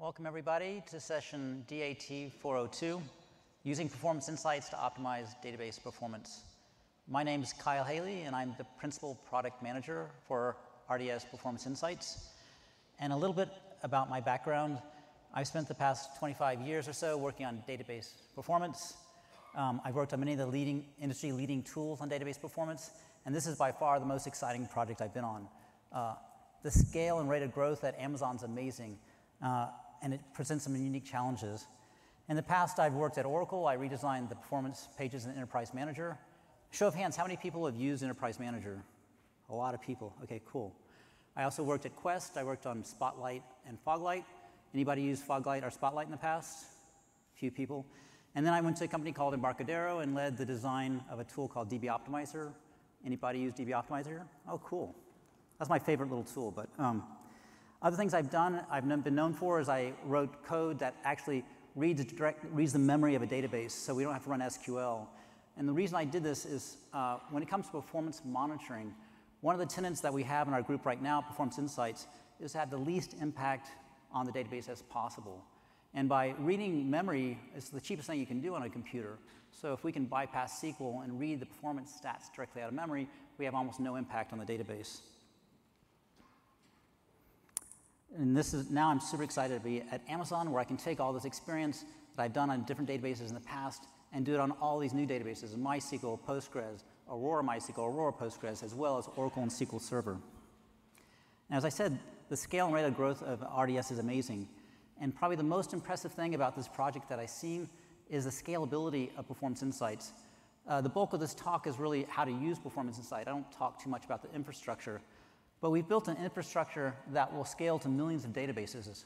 Welcome, everybody, to session DAT 402, using Performance Insights to optimize database performance. My name is Kyle Hailey, and I'm the Principal Product Manager for RDS Performance Insights. And a little bit about my background. I've spent the past 25 years or so working on database performance. Um, I've worked on many of the leading industry-leading tools on database performance, and this is by far the most exciting project I've been on. Uh, the scale and rate of growth at Amazon's amazing, uh, and it presents some unique challenges. In the past, I've worked at Oracle. I redesigned the performance pages in Enterprise Manager. Show of hands, how many people have used Enterprise Manager? A lot of people. Okay, cool. I also worked at Quest. I worked on Spotlight and Foglight. Anybody use Foglight or Spotlight in the past? A few people. And then I went to a company called Embarcadero and led the design of a tool called DB Optimizer. Anybody use DB Optimizer? Oh, cool. That's my favorite little tool. But um, other things I've done, I've been known for is I wrote code that actually reads, direct, reads the memory of a database so we don't have to run SQL. And the reason I did this is uh, when it comes to performance monitoring, one of the tenets that we have in our group right now, Performance Insights, is to have the least impact on the database as possible. And by reading memory, it's the cheapest thing you can do on a computer. So if we can bypass SQL and read the performance stats directly out of memory, we have almost no impact on the database. And this is now I'm super excited to be at Amazon where I can take all this experience that I've done on different databases in the past and do it on all these new databases, MySQL, Postgres, Aurora MySQL, Aurora Postgres, as well as Oracle and SQL Server. As I said, the scale and rate of growth of RDS is amazing. And probably the most impressive thing about this project that I've seen is the scalability of Performance Insights. Uh, the bulk of this talk is really how to use Performance Insight. I don't talk too much about the infrastructure, but we've built an infrastructure that will scale to millions of databases.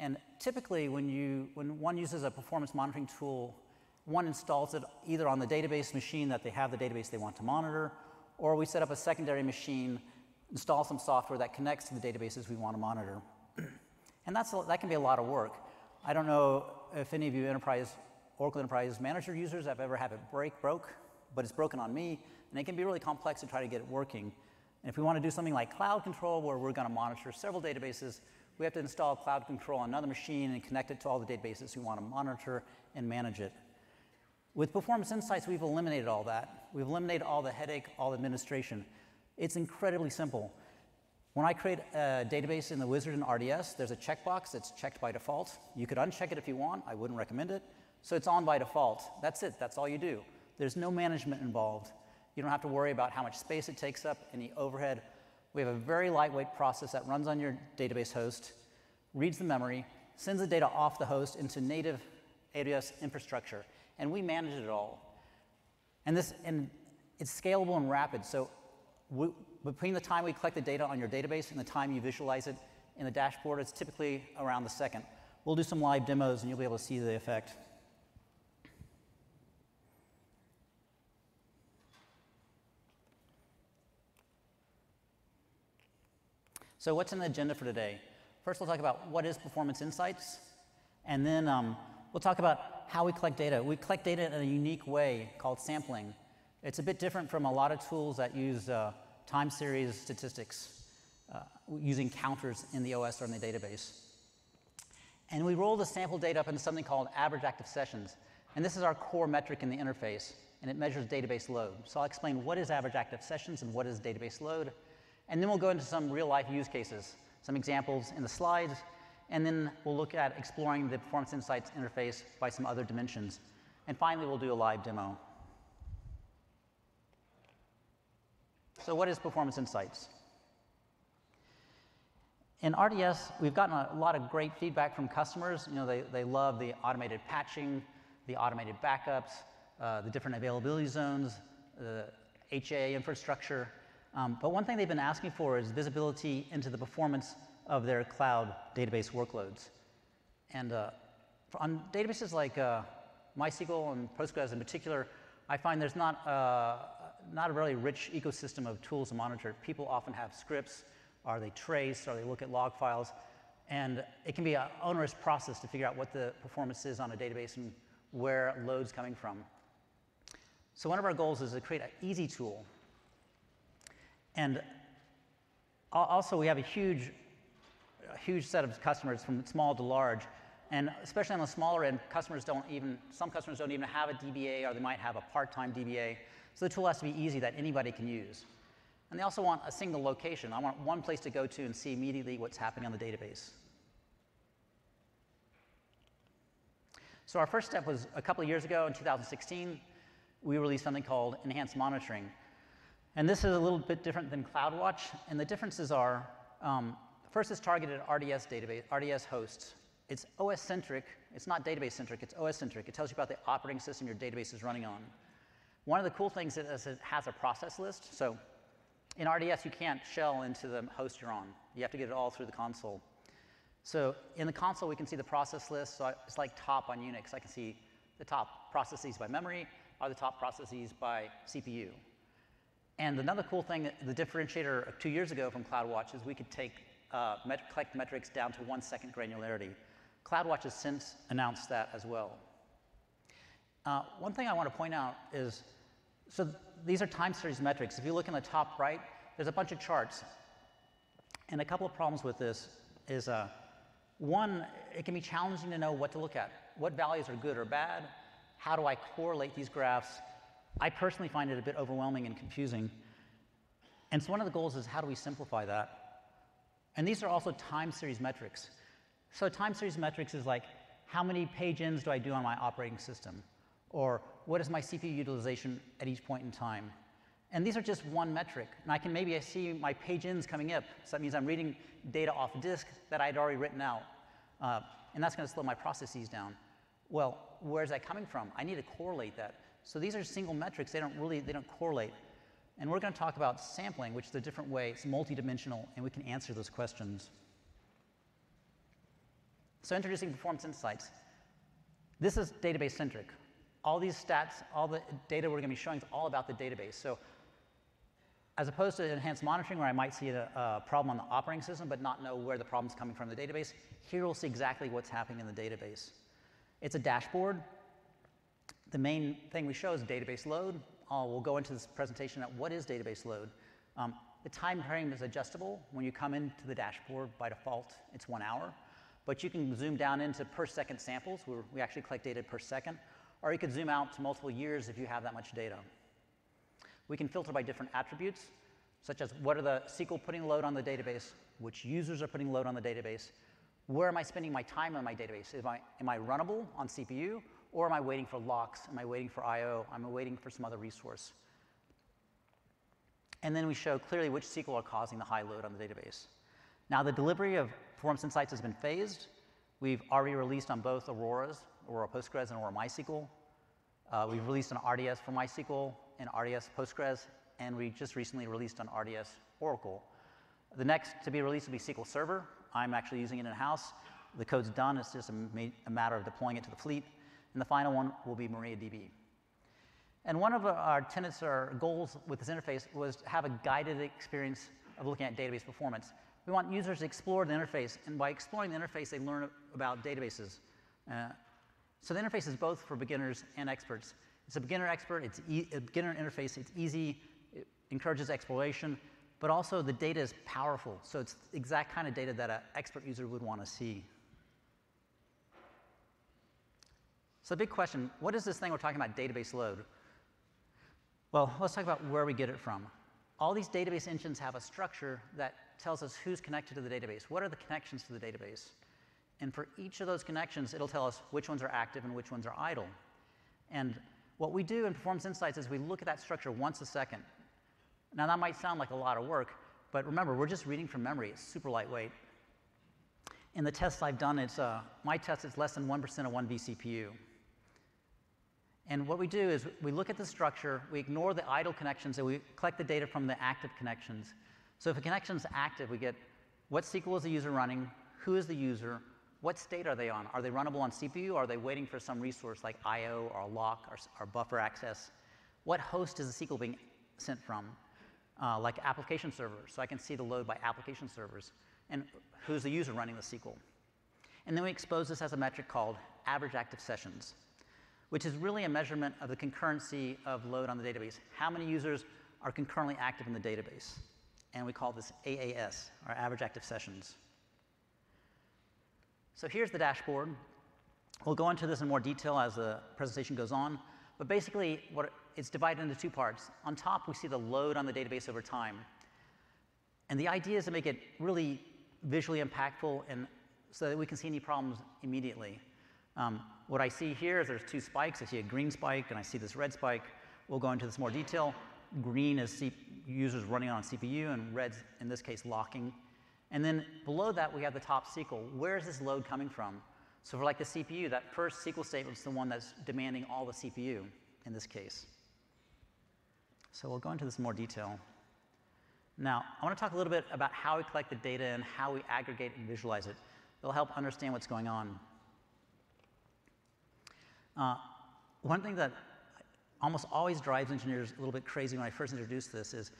And typically, when, you, when one uses a performance monitoring tool, one installs it either on the database machine that they have the database they want to monitor, or we set up a secondary machine, install some software that connects to the databases we want to monitor. And that's, that can be a lot of work. I don't know if any of you enterprise, Oracle Enterprise Manager users have ever had it break, broke, but it's broken on me, and it can be really complex to try to get it working. And if we want to do something like cloud control, where we're going to monitor several databases, we have to install cloud control on another machine and connect it to all the databases we want to monitor and manage it. With Performance Insights, we've eliminated all that. We've eliminated all the headache, all the administration. It's incredibly simple. When I create a database in the wizard in RDS, there's a checkbox that's checked by default. You could uncheck it if you want. I wouldn't recommend it. So it's on by default. That's it. That's all you do. There's no management involved. You don't have to worry about how much space it takes up, any overhead. We have a very lightweight process that runs on your database host, reads the memory, sends the data off the host into native AWS infrastructure, and we manage it all. And this, and it's scalable and rapid. So we, between the time we collect the data on your database and the time you visualize it in the dashboard, it's typically around the second. We'll do some live demos and you'll be able to see the effect. So what's in the agenda for today? First, we'll talk about what is Performance Insights, and then um, we'll talk about how we collect data. We collect data in a unique way called sampling. It's a bit different from a lot of tools that use uh, time series statistics uh, using counters in the OS or in the database. And we roll the sample data up into something called average active sessions. And this is our core metric in the interface, and it measures database load. So I'll explain what is average active sessions and what is database load. And then we'll go into some real life use cases, some examples in the slides, and then we'll look at exploring the Performance Insights interface by some other dimensions. And finally, we'll do a live demo. So what is Performance Insights? In RDS, we've gotten a lot of great feedback from customers. You know, they, they love the automated patching, the automated backups, uh, the different availability zones, the HA infrastructure. Um, but one thing they've been asking for is visibility into the performance of their cloud database workloads. And uh, on databases like uh, MySQL and Postgres in particular, I find there's not uh, not a really rich ecosystem of tools to monitor. People often have scripts, or they trace, or they look at log files, and it can be an onerous process to figure out what the performance is on a database and where load's coming from. So one of our goals is to create an easy tool. And also we have a huge a huge set of customers from small to large. And especially on the smaller end, customers don't even, some customers don't even have a DBA or they might have a part-time DBA. So the tool has to be easy that anybody can use. And they also want a single location. I want one place to go to and see immediately what's happening on the database. So our first step was a couple of years ago in 2016, we released something called Enhanced Monitoring. And this is a little bit different than CloudWatch. And the differences are, um, first it's targeted at RDS database, RDS hosts. It's OS-centric. It's not database-centric. It's OS-centric. It tells you about the operating system your database is running on. One of the cool things is it has a process list. So in RDS, you can't shell into the host you're on. You have to get it all through the console. So in the console, we can see the process list. So it's like top on Unix. I can see the top processes by memory are the top processes by CPU. And another cool thing, the differentiator two years ago from CloudWatch is we could take uh, met collect metrics down to one second granularity. CloudWatch has since announced that as well. Uh, one thing I want to point out is, so these are time series metrics. If you look in the top right, there's a bunch of charts. And a couple of problems with this is, uh, one, it can be challenging to know what to look at. What values are good or bad? How do I correlate these graphs? I personally find it a bit overwhelming and confusing. And so one of the goals is how do we simplify that? And these are also time series metrics. So time series metrics is like, how many page ins do I do on my operating system? Or what is my CPU utilization at each point in time? And these are just one metric. And I can maybe I see my page ins coming up. So that means I'm reading data off disk that I'd already written out. Uh, and that's going to slow my processes down. Well, where's that coming from? I need to correlate that. So these are single metrics. They don't really, they don't correlate. And we're going to talk about sampling, which is a different way. It's multidimensional, and we can answer those questions. So introducing performance insights. This is database centric. All these stats, all the data we're going to be showing is all about the database. So as opposed to enhanced monitoring where I might see a, a, problem on the operating system but not know where the problem's coming from in the database, here we'll see exactly what's happening in the database. It's a dashboard. The main thing we show is database load, uh, we'll go into this presentation at what is database load. Um, the time frame is adjustable. When you come into the dashboard, by default, it's one hour. But you can zoom down into per second samples, where we actually collect data per second, or you could zoom out to multiple years if you have that much data. We can filter by different attributes, such as what are the SQL putting load on the database, which users are putting load on the database, where am I spending my time on my database? Am I, am I runnable on CPU, or am I waiting for locks? Am I waiting for I.O.? Am I waiting for some other resource? And then we show clearly which SQL are causing the high load on the database. Now, the delivery of Performance Insights has been phased. We've already released on both Auroras, Aurora Postgres and Aurora MySQL. Uh, we've released on RDS for MySQL and RDS Postgres, and we just recently released on RDS Oracle. The next to be released will be SQL Server. I'm actually using it in-house. The code's done. It's just a, ma a matter of deploying it to the fleet. And the final one will be MariaDB. And one of our tenets or goals with this interface was to have a guided experience of looking at database performance. We want users to explore the interface, and by exploring the interface, they learn about databases. Uh, so the interface is both for beginners and experts. It's a beginner expert, it's e a beginner interface, it's easy, it encourages exploration, but also the data is powerful. So it's the exact kind of data that an expert user would want to see. So the big question, what is this thing we're talking about, database load? Well, let's talk about where we get it from. All these database engines have a structure that tells us who's connected to the database. What are the connections to the database? And for each of those connections, it'll tell us which ones are active and which ones are idle. And what we do in Performance Insights is we look at that structure once a second. Now, that might sound like a lot of work, but remember, we're just reading from memory. It's super lightweight. In the tests I've done, it's, uh, my test is less than 1% of one vCPU. And what we do is we look at the structure, we ignore the idle connections, and we collect the data from the active connections. So if a connection is active, we get what SQL is the user running, who is the user, what state are they on? Are they runnable on CPU, are they waiting for some resource like I.O. or lock or, or buffer access? What host is the SQL being sent from? Uh, like application servers, so I can see the load by application servers, and who's the user running the SQL. And then we expose this as a metric called average active sessions which is really a measurement of the concurrency of load on the database. How many users are concurrently active in the database? And we call this AAS, or average active sessions. So here's the dashboard. We'll go into this in more detail as the presentation goes on. But basically, what it's divided into two parts. On top, we see the load on the database over time. And the idea is to make it really visually impactful and so that we can see any problems immediately. Um, what I see here is there's two spikes. I see a green spike and I see this red spike. We'll go into this more detail. Green is C users running on CPU and red's, in this case, locking. And then below that, we have the top SQL. Where is this load coming from? So for like the CPU, that first SQL statement is the one that's demanding all the CPU in this case. So we'll go into this in more detail. Now, I want to talk a little bit about how we collect the data and how we aggregate and visualize it. It'll help understand what's going on. Uh, one thing that almost always drives engineers a little bit crazy when I first introduced this is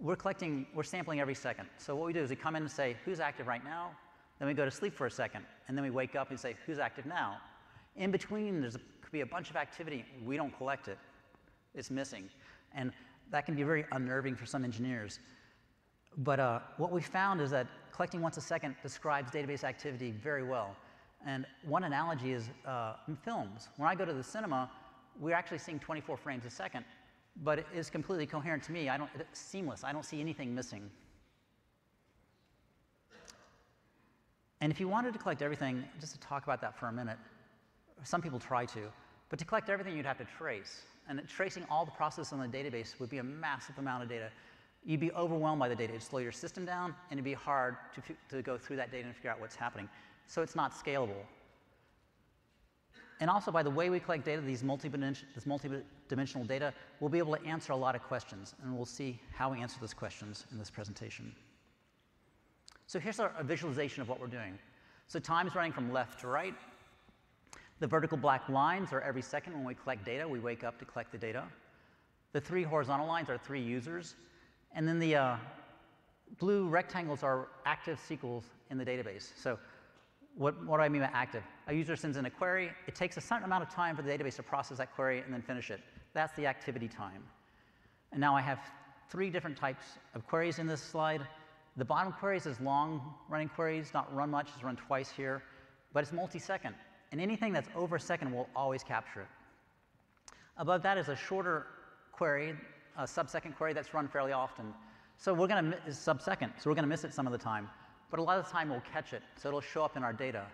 we're collecting, we're sampling every second. So what we do is we come in and say, who's active right now? Then we go to sleep for a second, and then we wake up and say, who's active now? In between, there could be a bunch of activity. We don't collect it. It's missing. And that can be very unnerving for some engineers. But uh, what we found is that collecting once a second describes database activity very well. And one analogy is uh, films. When I go to the cinema, we're actually seeing 24 frames a second, but it is completely coherent to me. I don't, it's seamless. I don't see anything missing. And if you wanted to collect everything, just to talk about that for a minute, some people try to, but to collect everything, you'd have to trace. And tracing all the processes on the database would be a massive amount of data. You'd be overwhelmed by the data. It'd slow your system down, and it'd be hard to, to go through that data and figure out what's happening. So it's not scalable. And also, by the way we collect data, these multi-dimensional, this multi-dimensional data, we'll be able to answer a lot of questions, and we'll see how we answer those questions in this presentation. So here's our, a visualization of what we're doing. So time is running from left to right. The vertical black lines are every second when we collect data. We wake up to collect the data. The three horizontal lines are three users. And then the uh, blue rectangles are active SQLs in the database. So what, what do I mean by active? A user sends in a query. It takes a certain amount of time for the database to process that query and then finish it. That's the activity time. And now I have three different types of queries in this slide. The bottom queries is long running queries, not run much, it's run twice here, but it's multi-second. And anything that's over a second will always capture it. Above that is a shorter query, a sub-second query that's run fairly often. So we're going to sub-second, so we're going to miss it some of the time but a lot of the time we'll catch it, so it'll show up in our data.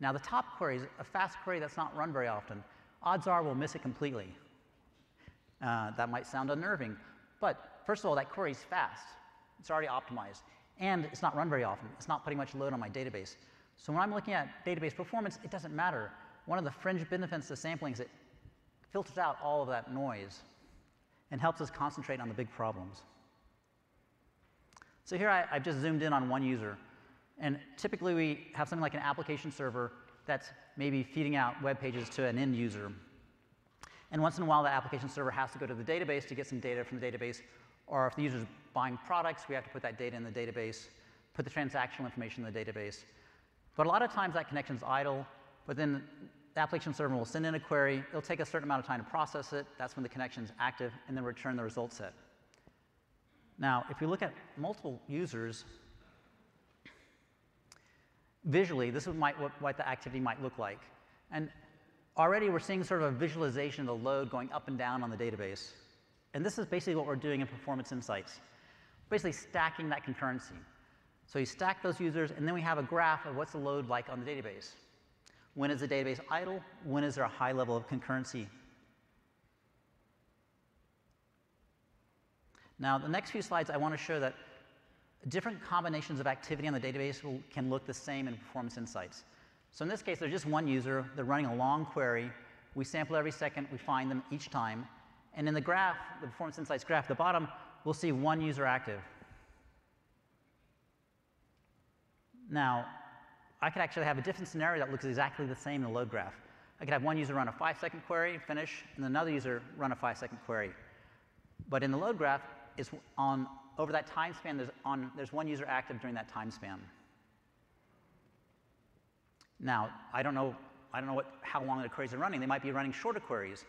Now the top query is a fast query that's not run very often. Odds are we'll miss it completely. Uh, that might sound unnerving, but first of all, that query is fast. It's already optimized, and it's not run very often. It's not putting much load on my database. So when I'm looking at database performance, it doesn't matter. One of the fringe benefits of sampling is it filters out all of that noise and helps us concentrate on the big problems. So here I, have just zoomed in on one user. And typically we have something like an application server that's maybe feeding out web pages to an end user. And once in a while, the application server has to go to the database to get some data from the database. Or if the user's buying products, we have to put that data in the database, put the transactional information in the database. But a lot of times that connection's idle, but then the application server will send in a query. It'll take a certain amount of time to process it. That's when the connection's active, and then return the result set. Now, if we look at multiple users, visually, this is might, what, what the activity might look like. And already we're seeing sort of a visualization of the load going up and down on the database. And this is basically what we're doing in Performance Insights, basically stacking that concurrency. So you stack those users, and then we have a graph of what's the load like on the database. When is the database idle? When is there a high level of concurrency Now, the next few slides, I want to show that different combinations of activity on the database will, can look the same in Performance Insights. So in this case, there's just one user. They're running a long query. We sample every second. We find them each time. And in the graph, the Performance Insights graph at the bottom, we'll see one user active. Now, I could actually have a different scenario that looks exactly the same in the load graph. I could have one user run a five-second query, finish, and another user run a five-second query. But in the load graph, is on, over that time span, there's, on, there's one user active during that time span. Now, I don't know, I don't know what, how long the queries are running. They might be running shorter queries,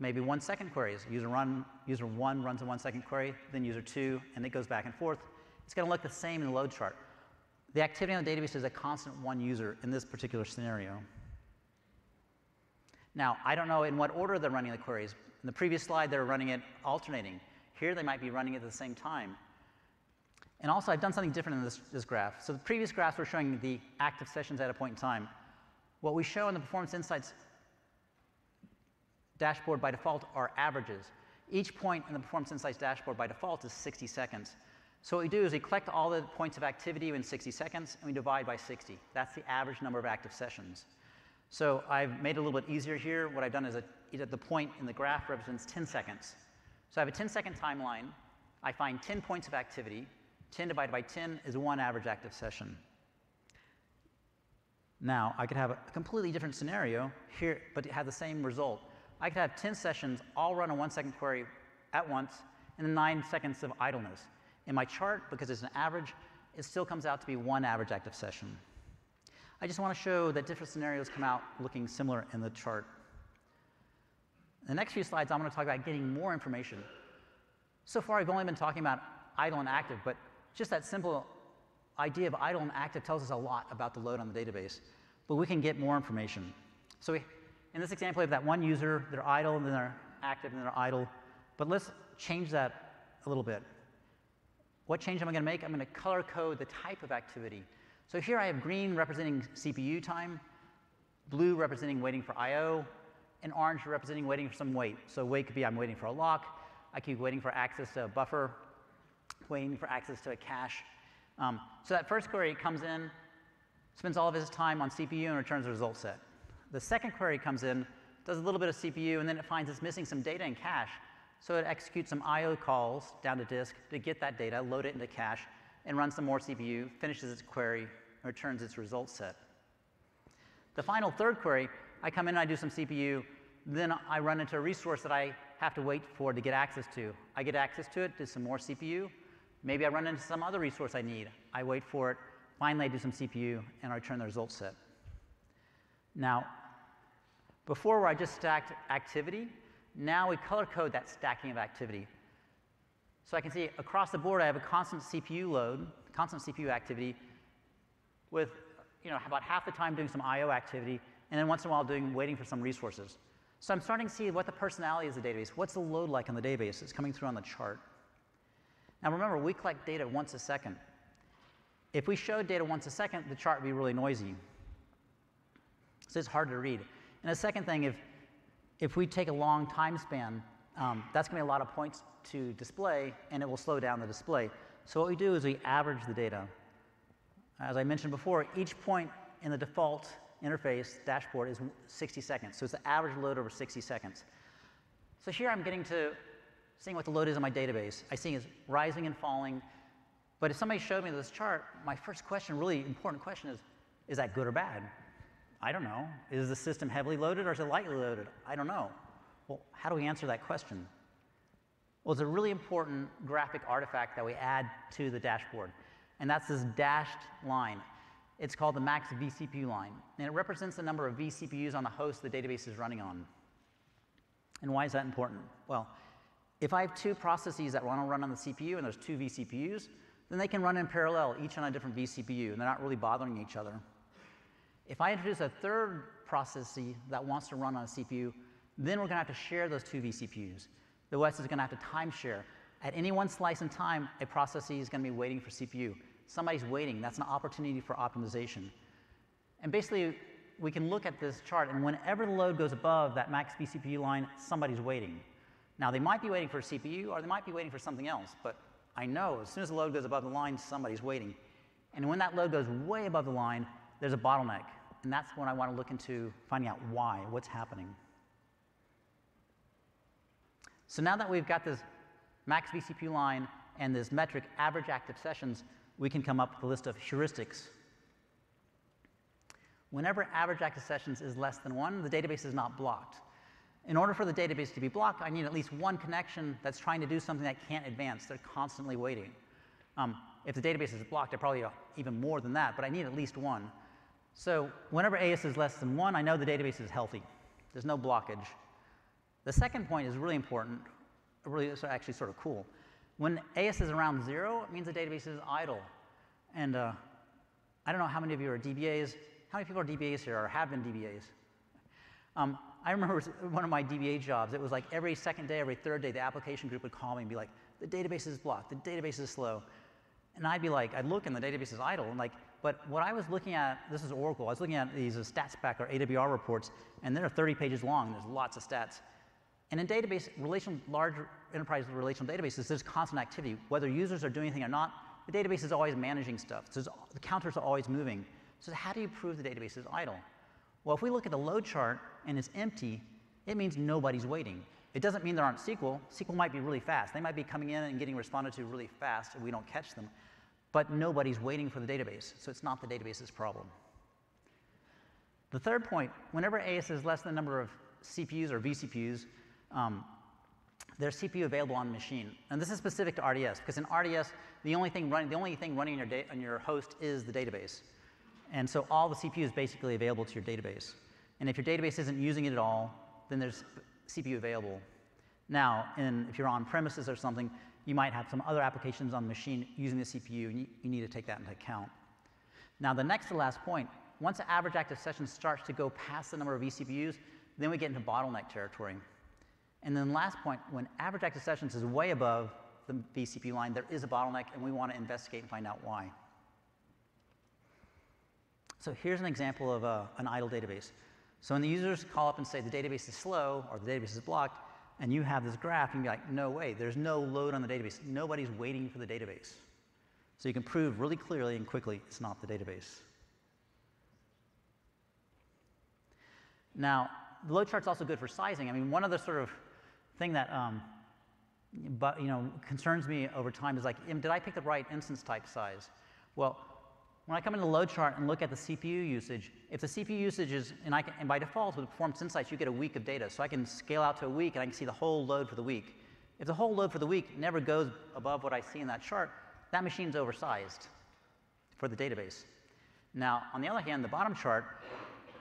maybe one second queries. User, run, user one runs a one second query, then user two, and it goes back and forth. It's going to look the same in the load chart. the activity on the database is a constant one user in this particular scenario. Now, I don't know in what order they're running the queries. In the previous slide, they were running it alternating. Here, they might be running at the same time. And also, I've done something different in this, this graph. So the previous graphs were showing the active sessions at a point in time. What we show in the Performance Insights dashboard by default are averages. Each point in the Performance Insights dashboard by default is 60 seconds. So what we do is we collect all the points of activity in 60 seconds and we divide by 60. That's the average number of active sessions. So I've made it a little bit easier here. What I've done is a, the point in the graph represents 10 seconds. So I have a 10 second timeline. I find 10 points of activity. 10 divided by 10 is one average active session. Now, I could have a completely different scenario here, but it had the same result. I could have 10 sessions all run a one second query at once and then nine seconds of idleness. In my chart, because it's an average, it still comes out to be one average active session. I just want to show that different scenarios come out looking similar in the chart. In the next few slides, I'm going to talk about getting more information. So far, I've only been talking about idle and active, but just that simple idea of idle and active tells us a lot about the load on the database. But we can get more information. So we, in this example, we have that one user, they're idle, and then they're active, and then they're idle. But let's change that a little bit. What change am I going to make? I'm going to color code the type of activity. So here I have green representing CPU time, blue representing waiting for I.O., and orange representing waiting for some wait. So wait could be I'm waiting for a lock, I keep waiting for access to a buffer, waiting for access to a cache. Um, so that first query comes in, spends all of his time on CPU and returns a result set. The second query comes in, does a little bit of CPU, and then it finds it's missing some data in cache. So it executes some I.O. calls down to disk to get that data, load it into cache, and runs some more CPU, finishes its query, returns its result set. The final third query, I come in and I do some CPU, then I run into a resource that I have to wait for to get access to. I get access to it, do some more CPU. Maybe I run into some other resource I need. I wait for it. Finally, I do some CPU, and I return the result set. Now, before where I just stacked activity, now we color code that stacking of activity. So I can see across the board I have a constant CPU load, constant CPU activity, with you know, about half the time doing some I.O. activity, and then once in a while doing waiting for some resources. So I'm starting to see what the personality is of the database. What's the load like on the database? It's coming through on the chart. Now remember, we collect data once a second. If we showed data once a second, the chart would be really noisy. So it's hard to read. And the second thing, if, if we take a long time span, um, that's going to be a lot of points to display, and it will slow down the display. So what we do is we average the data. As I mentioned before, each point in the default interface dashboard is 60 seconds. So it's the average load over 60 seconds. So here I'm getting to seeing what the load is in my database. I see it's rising and falling. But if somebody showed me this chart, my first question, really important question is, is that good or bad? I don't know. Is the system heavily loaded or is it lightly loaded? I don't know. Well, how do we answer that question? Well, it's a really important graphic artifact that we add to the dashboard, and that's this dashed line. It's called the max vCPU line, and it represents the number of vCPUs on the host the database is running on. And why is that important? Well, if I have two processes that want to run on the CPU and there's two vCPUs, then they can run in parallel, each on a different vCPU, and they're not really bothering each other. If I introduce a third process that wants to run on a CPU, then we're going to have to share those two vCPUs. The OS is going to have to time share. At any one slice in time, a process is going to be waiting for CPU. Somebody's waiting. That's an opportunity for optimization. And basically, we can look at this chart, and whenever the load goes above that max vCPU line, somebody's waiting. Now, they might be waiting for a CPU, or they might be waiting for something else, but I know as soon as the load goes above the line, somebody's waiting. And when that load goes way above the line, there's a bottleneck and that's when I want to look into finding out why, what's happening. So now that we've got this max vCPU line and this metric average active sessions, we can come up with a list of heuristics. Whenever average active sessions is less than one, the database is not blocked. In order for the database to be blocked, I need at least one connection that's trying to do something that can't advance. They're constantly waiting. Um, if the database is blocked, I probably even more than that, but I need at least one. So whenever AS is less than 1, I know the database is healthy. There's no blockage. The second point is really important, really actually sort of cool. When AS is around 0, it means the database is idle. And uh, I don't know how many of you are DBAs. How many people are DBAs here or have been DBAs? Um, I remember one of my DBA jobs, it was like every second day, every third day, the application group would call me and be like, the database is blocked, the database is slow. And I'd be like, I'd look and the database is idle. And like, but what I was looking at, this is Oracle, I was looking at these uh, StatsPack or AWR reports, and they're 30 pages long, there's lots of stats. And in database, relational, large enterprise relational databases, there's constant activity. Whether users are doing anything or not, the database is always managing stuff. So the counters are always moving. So how do you prove the database is idle? Well, if we look at the load chart and it's empty, it means nobody's waiting. It doesn't mean there aren't SQL. SQL might be really fast. They might be coming in and getting responded to really fast and we don't catch them. But nobody's waiting for the database, so it's not the database's problem. The third point, whenever AS is less than the number of CPUs or vCPUs, um, there's CPU available on the machine. And this is specific to RDS, because in RDS, the only thing running, the only thing running on your, on your host is the database. And so all the CPU is basically available to your database. And if your database isn't using it at all, then there's CPU available. Now, in, if you're on premises or something, you might have some other applications on the machine using the CPU, and you, you need to take that into account. Now, the next to last point, once the average active session starts to go past the number of vCPUs, then we get into bottleneck territory. And then last point, when average active sessions is way above the VCP line, there is a bottleneck, and we want to investigate and find out why. So here's an example of a, an idle database. So when the users call up and say the database is slow or the database is blocked, and you have this graph, and you can be like, no way, there's no load on the database. Nobody's waiting for the database. So you can prove really clearly and quickly it's not the database. Now, the load chart's also good for sizing. I mean, one of the sort of thing that um, but, you know, concerns me over time is like, did I pick the right instance type size? Well, when I come into the load chart and look at the CPU usage, if the CPU usage is, and, I can, and by default with Performance Insights, you get a week of data. So I can scale out to a week and I can see the whole load for the week. If the whole load for the week never goes above what I see in that chart, that machine's oversized for the database. Now, on the other hand, the bottom chart,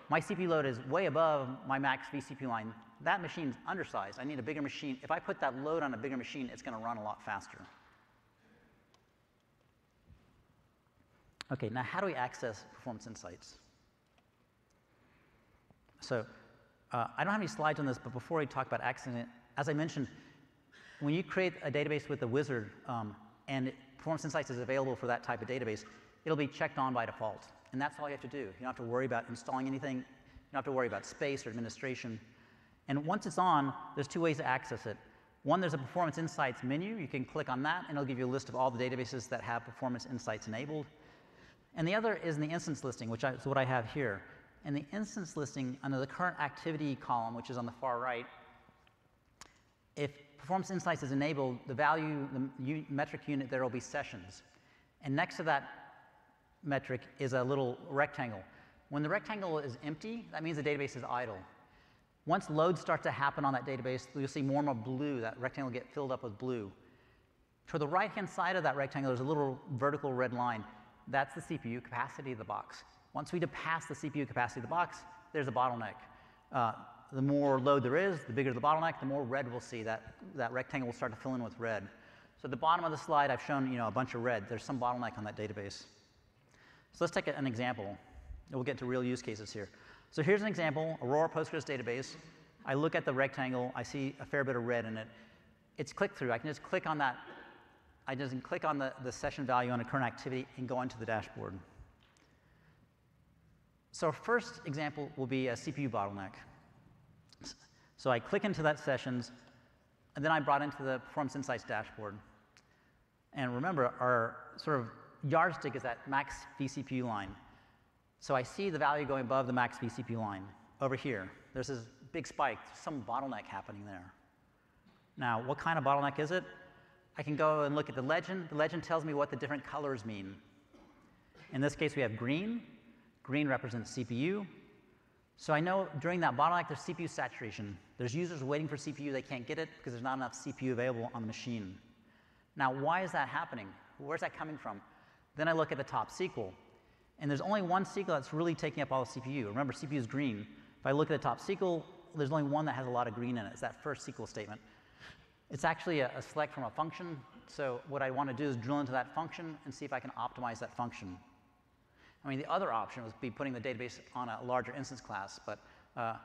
my CPU load is way above my max vCPU line. That machine's undersized. I need a bigger machine. If I put that load on a bigger machine, it's going to run a lot faster. Okay, now how do we access performance insights? So uh, I don't have any slides on this, but before we talk about accessing it, as I mentioned, when you create a database with a wizard um, and performance insights is available for that type of database, it'll be checked on by default. And that's all you have to do. You don't have to worry about installing anything. You don't have to worry about space or administration. And once it's on, there's two ways to access it. One, there's a Performance Insights menu. You can click on that, and it'll give you a list of all the databases that have Performance Insights enabled. And the other is in the instance listing, which is what I have here. In the instance listing, under the current activity column, which is on the far right, if Performance Insights is enabled, the value, the metric unit there will be sessions. And next to that metric is a little rectangle. When the rectangle is empty, that means the database is idle. Once loads start to happen on that database, you'll see more and more blue, that rectangle get filled up with blue. To the right-hand side of that rectangle, there's a little vertical red line. That's the CPU capacity of the box. Once we pass the CPU capacity of the box, there's a bottleneck. Uh, the more load there is, the bigger the bottleneck, the more red we'll see. That, that rectangle will start to fill in with red. So at the bottom of the slide, I've shown you know, a bunch of red. There's some bottleneck on that database. So let's take an example. And we'll get to real use cases here. So here's an example, Aurora Postgres database. I look at the rectangle, I see a fair bit of red in it. It's click-through. I can just click on that. I just click on the, the session value on a current activity and go into the dashboard. So our first example will be a CPU bottleneck. So I click into that sessions, and then I'm brought into the Performance Insights dashboard. And remember, our sort of yardstick is that max vCPU line. So I see the value going above the max VCP line over here. There's this big spike, some bottleneck happening there. Now, what kind of bottleneck is it? I can go and look at the legend. The legend tells me what the different colors mean. In this case, we have green. Green represents CPU. So I know during that bottleneck, there's CPU saturation. There's users waiting for CPU, they can't get it because there's not enough CPU available on the machine. Now, why is that happening? Where's that coming from? Then I look at the top SQL. And there's only one SQL that's really taking up all the CPU. Remember, CPU is green. If I look at the top SQL, there's only one that has a lot of green in it. It's that first SQL statement. It's actually a, a select from a function. So what I want to do is drill into that function and see if I can optimize that function. I mean, the other option would be putting the database on a larger instance class, but uh,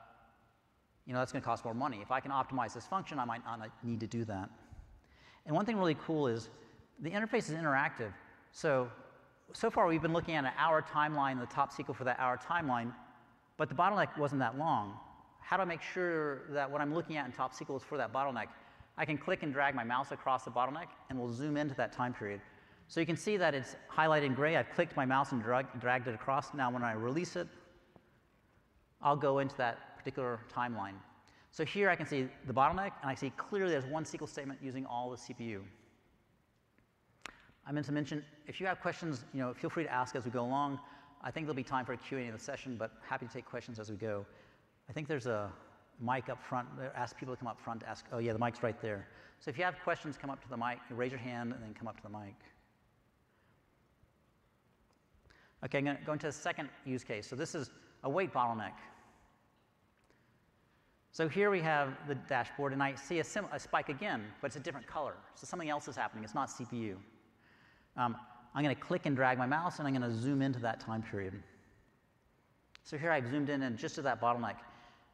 you know, that's going to cost more money. If I can optimize this function, I might not need to do that. And one thing really cool is the interface is interactive. So, so far we've been looking at an hour timeline, the top SQL for that hour timeline, but the bottleneck wasn't that long. How do I make sure that what I'm looking at in top SQL is for that bottleneck? I can click and drag my mouse across the bottleneck and we'll zoom into that time period. So you can see that it's highlighted in gray. I've clicked my mouse and drag, dragged it across. Now when I release it, I'll go into that particular timeline. So here I can see the bottleneck, and I see clearly there's one SQL statement using all the CPU. I meant to mention, if you have questions, you know, feel free to ask as we go along. I think there'll be time for a Q&A in the session, but happy to take questions as we go. I think there's a mic up front. Ask people to come up front to ask. Oh yeah, the mic's right there. So if you have questions, come up to the mic, raise your hand, and then come up to the mic. Okay, I'm going to go into the second use case. So this is a wait bottleneck. So here we have the dashboard, and I see a, a, spike again, but it's a different color. So something else is happening. It's not CPU. Um, I'm going to click and drag my mouse, and I'm going to zoom into that time period. So here I've zoomed in and just to that bottleneck.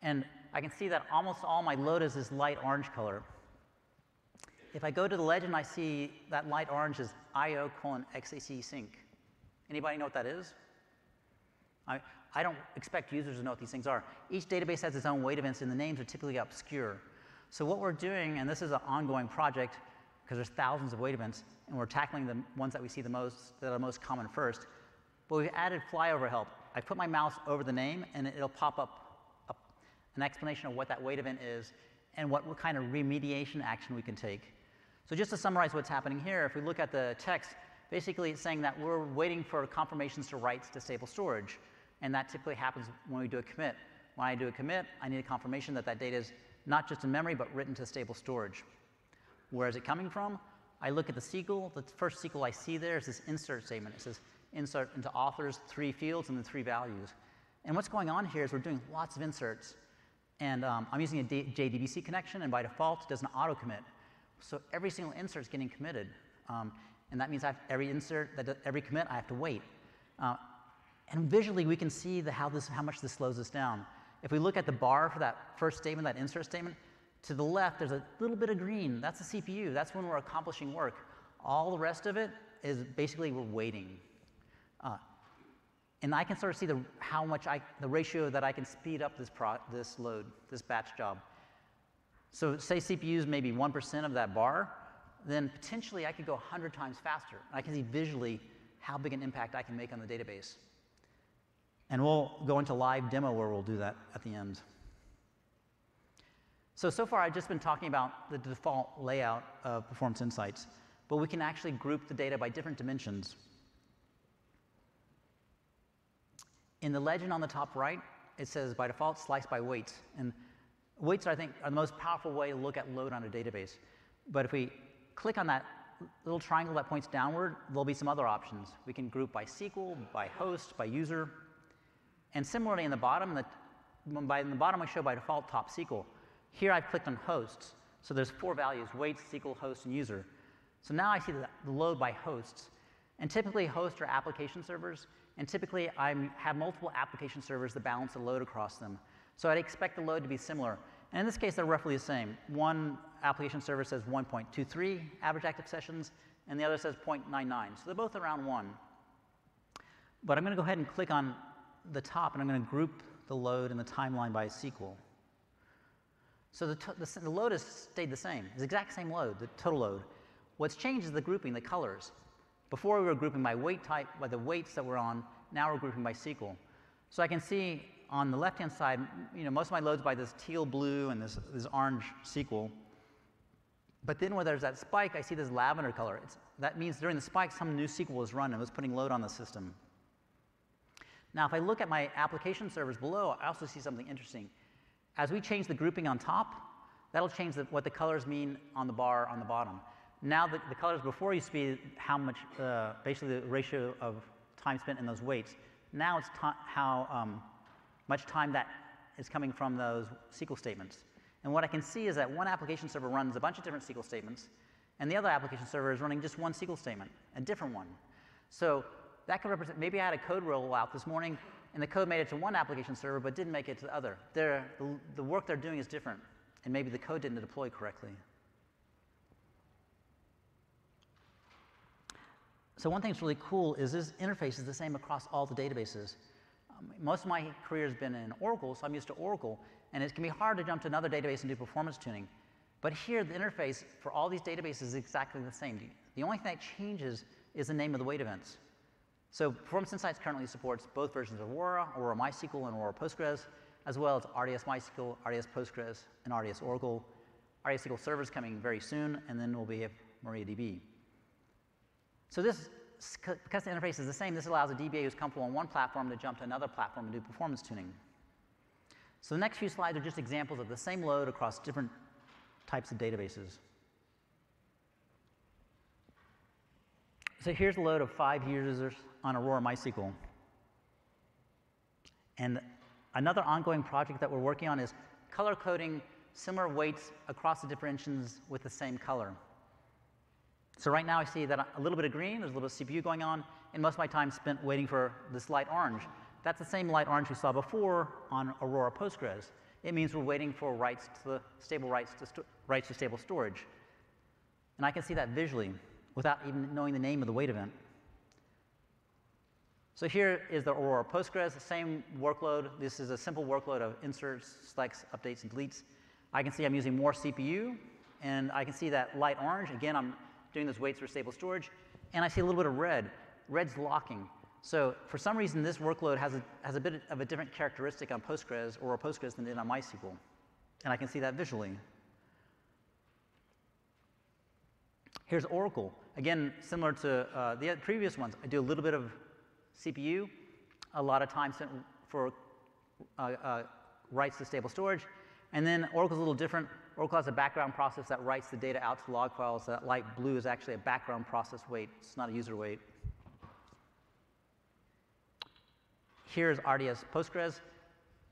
And I can see that almost all my load is this light orange color. If I go to the legend, I see that light orange is IO colon XactSync. Anybody know what that is? I, I don't expect users to know what these things are. Each database has its own wait events, and the names are typically obscure. So what we're doing, and this is an ongoing project, because there's thousands of wait events, and we're tackling the ones that we see the most, that are most common first. But we've added flyover help. I put my mouse over the name, and it'll pop up, up an explanation of what that wait event is and what, what kind of remediation action we can take. So just to summarize what's happening here, if we look at the text, basically it's saying that we're waiting for confirmations to write to stable storage. And that typically happens when we do a commit. When I do a commit, I need a confirmation that that data is not just in memory, but written to stable storage. Where is it coming from? I look at the SQL. The first SQL I see there is this insert statement. It says insert into authors, three fields, and then three values. And what's going on here is we're doing lots of inserts. And um, I'm using a JDBC connection, and by default, it does an auto commit. So every single insert is getting committed. Um, and that means I have every insert, that every commit, I have to wait. Uh, and visually, we can see the, how, this, how much this slows us down. If we look at the bar for that first statement, that insert statement, to the left, there's a little bit of green. That's the CPU. That's when we're accomplishing work. All the rest of it is basically we're waiting. Uh, and I can sort of see the, how much I, the ratio that I can speed up this, pro, this load, this batch job. So say CPU is maybe 1% of that bar, then potentially I could go 100 times faster. I can see visually how big an impact I can make on the database. And we'll go into live demo where we'll do that at the end. So, so far I've just been talking about the default layout of Performance Insights, but we can actually group the data by different dimensions. In the legend on the top right, it says by default slice by waits. And waits, I think, are the most powerful way to look at load on a database. But if we click on that little triangle that points downward, there'll be some other options. We can group by SQL, by host, by user. And similarly, in the bottom, the, by, in the bottom, I show by default top SQL. Here I've clicked on hosts. So there's four values, waits, SQL, host, and user. So now I see the, the load by hosts. And typically hosts are application servers, and typically I have multiple application servers that balance the load across them. So I'd expect the load to be similar. And in this case, they're roughly the same. One application server says 1.23 average active sessions, and the other says 0.99. So they're both around 1. But I'm going to go ahead and click on the top, and I'm going to group the load and the timeline by SQL. So the, the, the, load has stayed the same. It's the exact same load, the total load. What's changed is the grouping, the colors. Before we were grouping by wait type, by the waits that we're on, now we're grouping by SQL. So I can see on the left-hand side, you know, most of my loads by this teal blue and this, this orange SQL. But then where there's that spike, I see this lavender color. It's, that means during the spike, some new SQL was run and was putting load on the system. Now, if I look at my application servers below, I also see something interesting. As we change the grouping on top, that'll change the, what the colors mean on the bar on the bottom. Now, the, the colors before used to be how much, uh, basically the ratio of time spent in those waits. Now it's how um, much time that is coming from those SQL statements. And what I can see is that one application server runs a bunch of different SQL statements, and the other application server is running just one SQL statement, a different one. So that could represent, maybe I had a code rollout this morning and the code made it to one application server but didn't make it to the other. the, the work they're doing is different and maybe the code didn't deploy correctly. So one thing that's really cool is this interface is the same across all the databases. Um, most of my career has been in Oracle, so I'm used to Oracle, and it can be hard to jump to another database and do performance tuning. But here, the interface for all these databases is exactly the same. The only thing that changes is the name of the wait events. So Performance Insights currently supports both versions of Aurora, Aurora MySQL and Aurora Postgres, as well as RDS MySQL, RDS Postgres, and RDS Oracle. RDS SQL Server is coming very soon, and then we'll be at MariaDB. So this, because the interface is the same, this allows a DBA who's comfortable on one platform to jump to another platform and do performance tuning. So the next few slides are just examples of the same load across different types of databases. So here's a load of five users on Aurora MySQL. And another ongoing project that we're working on is color coding similar waits across the different engines with the same color. So right now I see that a little bit of green, there's a little bit of CPU going on, and most of my time spent waiting for this light orange. That's the same light orange we saw before on Aurora Postgres. It means we're waiting for writes to the stable writes to, writes to stable storage. And I can see that visually without even knowing the name of the wait event. So here is the Aurora Postgres, the same workload. This is a simple workload of inserts, selects, updates, and deletes. I can see I'm using more CPU, and I can see that light orange. Again, I'm doing those waits for stable storage, and I see a little bit of red. Red's locking. So for some reason, this workload has a, has a bit of a different characteristic on Postgres or Postgres than it did on MySQL. And I can see that visually. Here's Oracle. Again, similar to uh, the previous ones, I do a little bit of CPU, a lot of time spent for uh, uh, writes to stable storage. And then Oracle's a little different. Oracle has a background process that writes the data out to log files. That light blue is actually a background process wait. It's not a user wait. Here's RDS Postgres.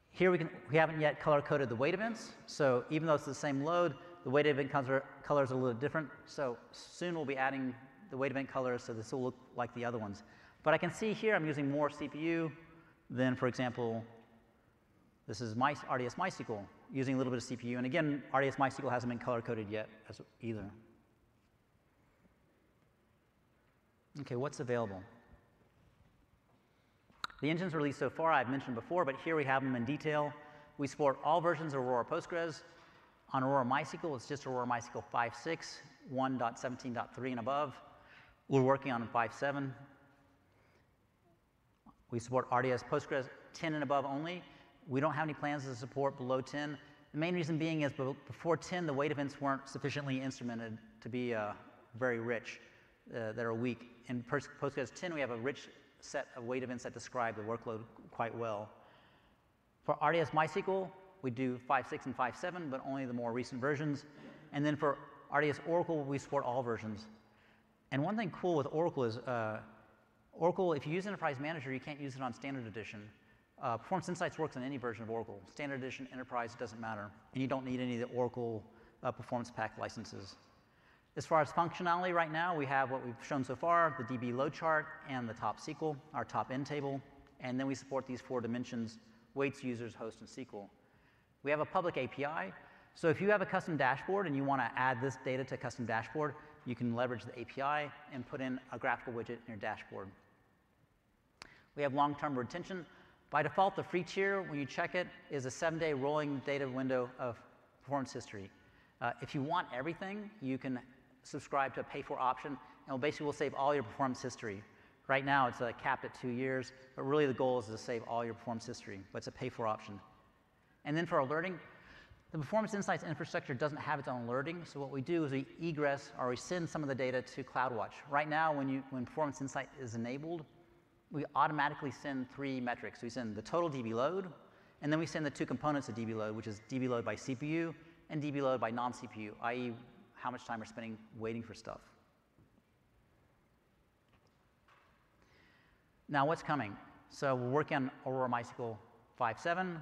Here we, can, we haven't yet color coded the wait events. So even though it's the same load, the wait event colors are a little different. So soon we'll be adding the wait event colors so this will look like the other ones. But I can see here I'm using more CPU than, for example, this is my RDS MySQL using a little bit of CPU. And again, RDS MySQL hasn't been color coded yet as either. Okay, what's available? The engines released so far I've mentioned before, but here we have them in detail. We support all versions of Aurora Postgres. On Aurora MySQL, it's just Aurora MySQL 5.6, 1.17.3 and above. We're working on 5.7. We support RDS Postgres 10 and above only. We don't have any plans to support below 10. The main reason being is before 10, the wait events weren't sufficiently instrumented to be uh, very rich, uh, that are weak. In Postgres 10, we have a rich set of wait events that describe the workload quite well. For RDS MySQL, we do 5.6 and 5.7, but only the more recent versions. And then for RDS Oracle, we support all versions. And one thing cool with Oracle is uh, Oracle, if you use Enterprise Manager, you can't use it on Standard Edition. Uh, Performance Insights works on any version of Oracle. Standard Edition, Enterprise, it doesn't matter. And you don't need any of the Oracle uh, Performance Pack licenses. As far as functionality right now, we have what we've shown so far, the DB load chart and the top SQL, our top end table. And then we support these four dimensions, waits, users, host, and SQL. We have a public API. So if you have a custom dashboard and you want to add this data to a custom dashboard, you can leverage the API and put in a graphical widget in your dashboard. We have long-term retention. By default, the free tier, when you check it, is a seven-day rolling data window of performance history. Uh, if you want everything, you can subscribe to a pay-for option, and basically will save all your performance history. Right now, it's uh, capped at two years, but really the goal is to save all your performance history, but it's a pay-for option. And then for alerting, the Performance Insights infrastructure doesn't have its own alerting, so what we do is we egress or we send some of the data to CloudWatch. Right now, when, you, when Performance Insight is enabled, we automatically send three metrics. We send the total DB load, and then we send the two components of DB load, which is DB load by CPU and DB load by non-CPU, i.e. how much time we're spending waiting for stuff. Now what's coming? So we're working on Aurora MySQL 5.7,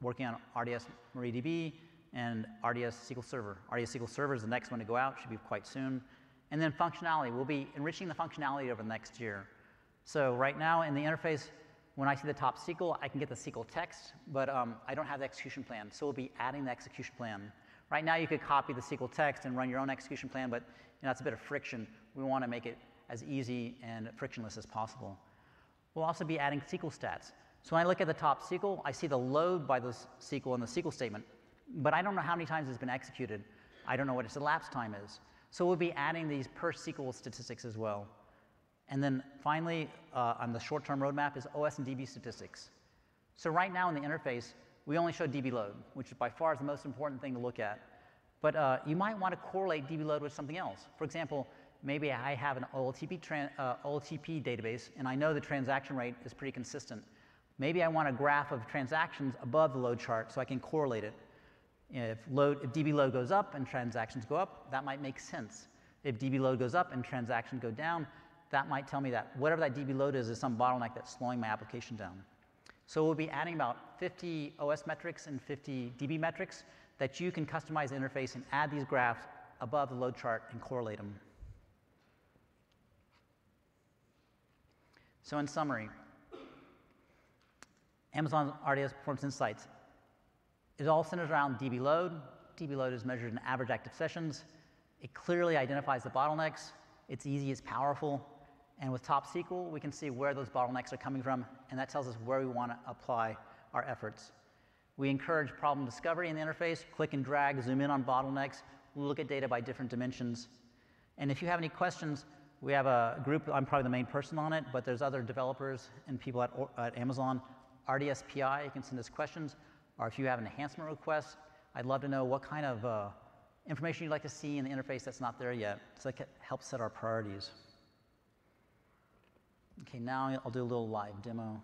working on RDS MariaDB, and RDS SQL Server. RDS SQL Server is the next one to go out, should be quite soon. And then functionality, we'll be enriching the functionality over the next year. So right now in the interface, when I see the top SQL, I can get the SQL text, but um, I don't have the execution plan. So we'll be adding the execution plan. Right now you could copy the SQL text and run your own execution plan, but you know, that's a bit of friction. We want to make it as easy and frictionless as possible. We'll also be adding SQL stats. So when I look at the top SQL, I see the load by the SQL in the SQL statement, but I don't know how many times it's been executed. I don't know what its elapsed time is. So we'll be adding these per SQL statistics as well. And then finally, uh, on the short-term roadmap is OS and DB statistics. So right now in the interface, we only show DB load, which by far is the most important thing to look at. But uh, you might want to correlate DB load with something else. For example, maybe I have an OLTP, uh, OLTP database, and I know the transaction rate is pretty consistent. Maybe I want a graph of transactions above the load chart so I can correlate it. If, load, if DB load goes up and transactions go up, that might make sense. If DB load goes up and transactions go down, that might tell me that whatever that DB load is is some bottleneck that's slowing my application down. So we'll be adding about 50 OS metrics and 50 DB metrics that you can customize the interface and add these graphs above the load chart and correlate them. So in summary, Amazon RDS Performance Insights is all centered around DB load. DB load is measured in average active sessions. It clearly identifies the bottlenecks. It's easy, it's powerful. And with Top SQL, we can see where those bottlenecks are coming from, and that tells us where we want to apply our efforts. We encourage problem discovery in the interface, click and drag, zoom in on bottlenecks, look at data by different dimensions. And if you have any questions, we have a group, I'm probably the main person on it, but there's other developers and people at, at Amazon RDSPI, you can send us questions, or if you have an enhancement request, I'd love to know what kind of uh, information you'd like to see in the interface that's not there yet, so that helps set our priorities. Okay, now I'll do a little live demo.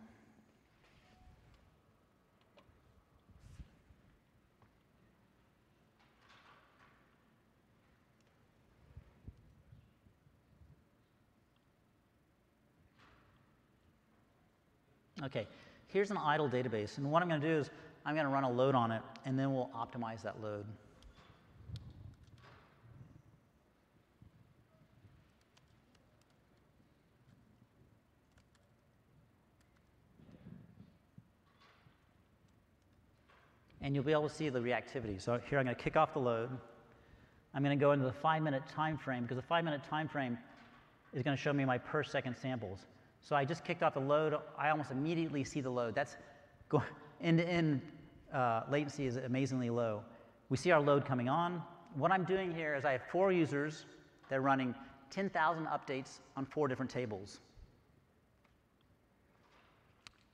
Okay, here's an idle database. And what I'm going to do is I'm going to run a load on it, and then we'll optimize that load. And you'll be able to see the reactivity. So here I'm going to kick off the load. I'm going to go into the five minute time frame because the five minute time frame is going to show me my per second samples. So I just kicked off the load. I almost immediately see the load. That's end-to-end uh, latency is amazingly low. We see our load coming on. What I'm doing here is I have four users. that are running 10,000 updates on four different tables.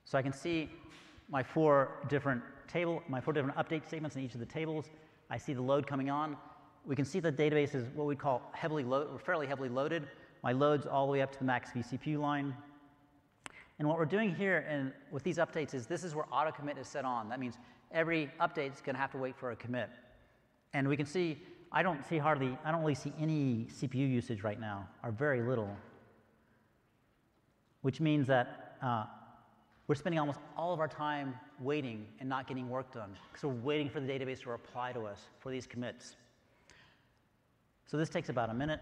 So I can see my four different table, my four different update statements in each of the tables. I see the load coming on. We can see the database is what we call heavily loaded, fairly heavily loaded. My load's all the way up to the max vCPU line. And what we're doing here and with these updates is this is where auto commit is set on. That means every update is going to have to wait for a commit. And we can see, I don't see hardly, I don't really see any CPU usage right now, or very little. Which means that uh, we're spending almost all of our time waiting and not getting work done because we're waiting for the database to reply to us for these commits. So this takes about a minute.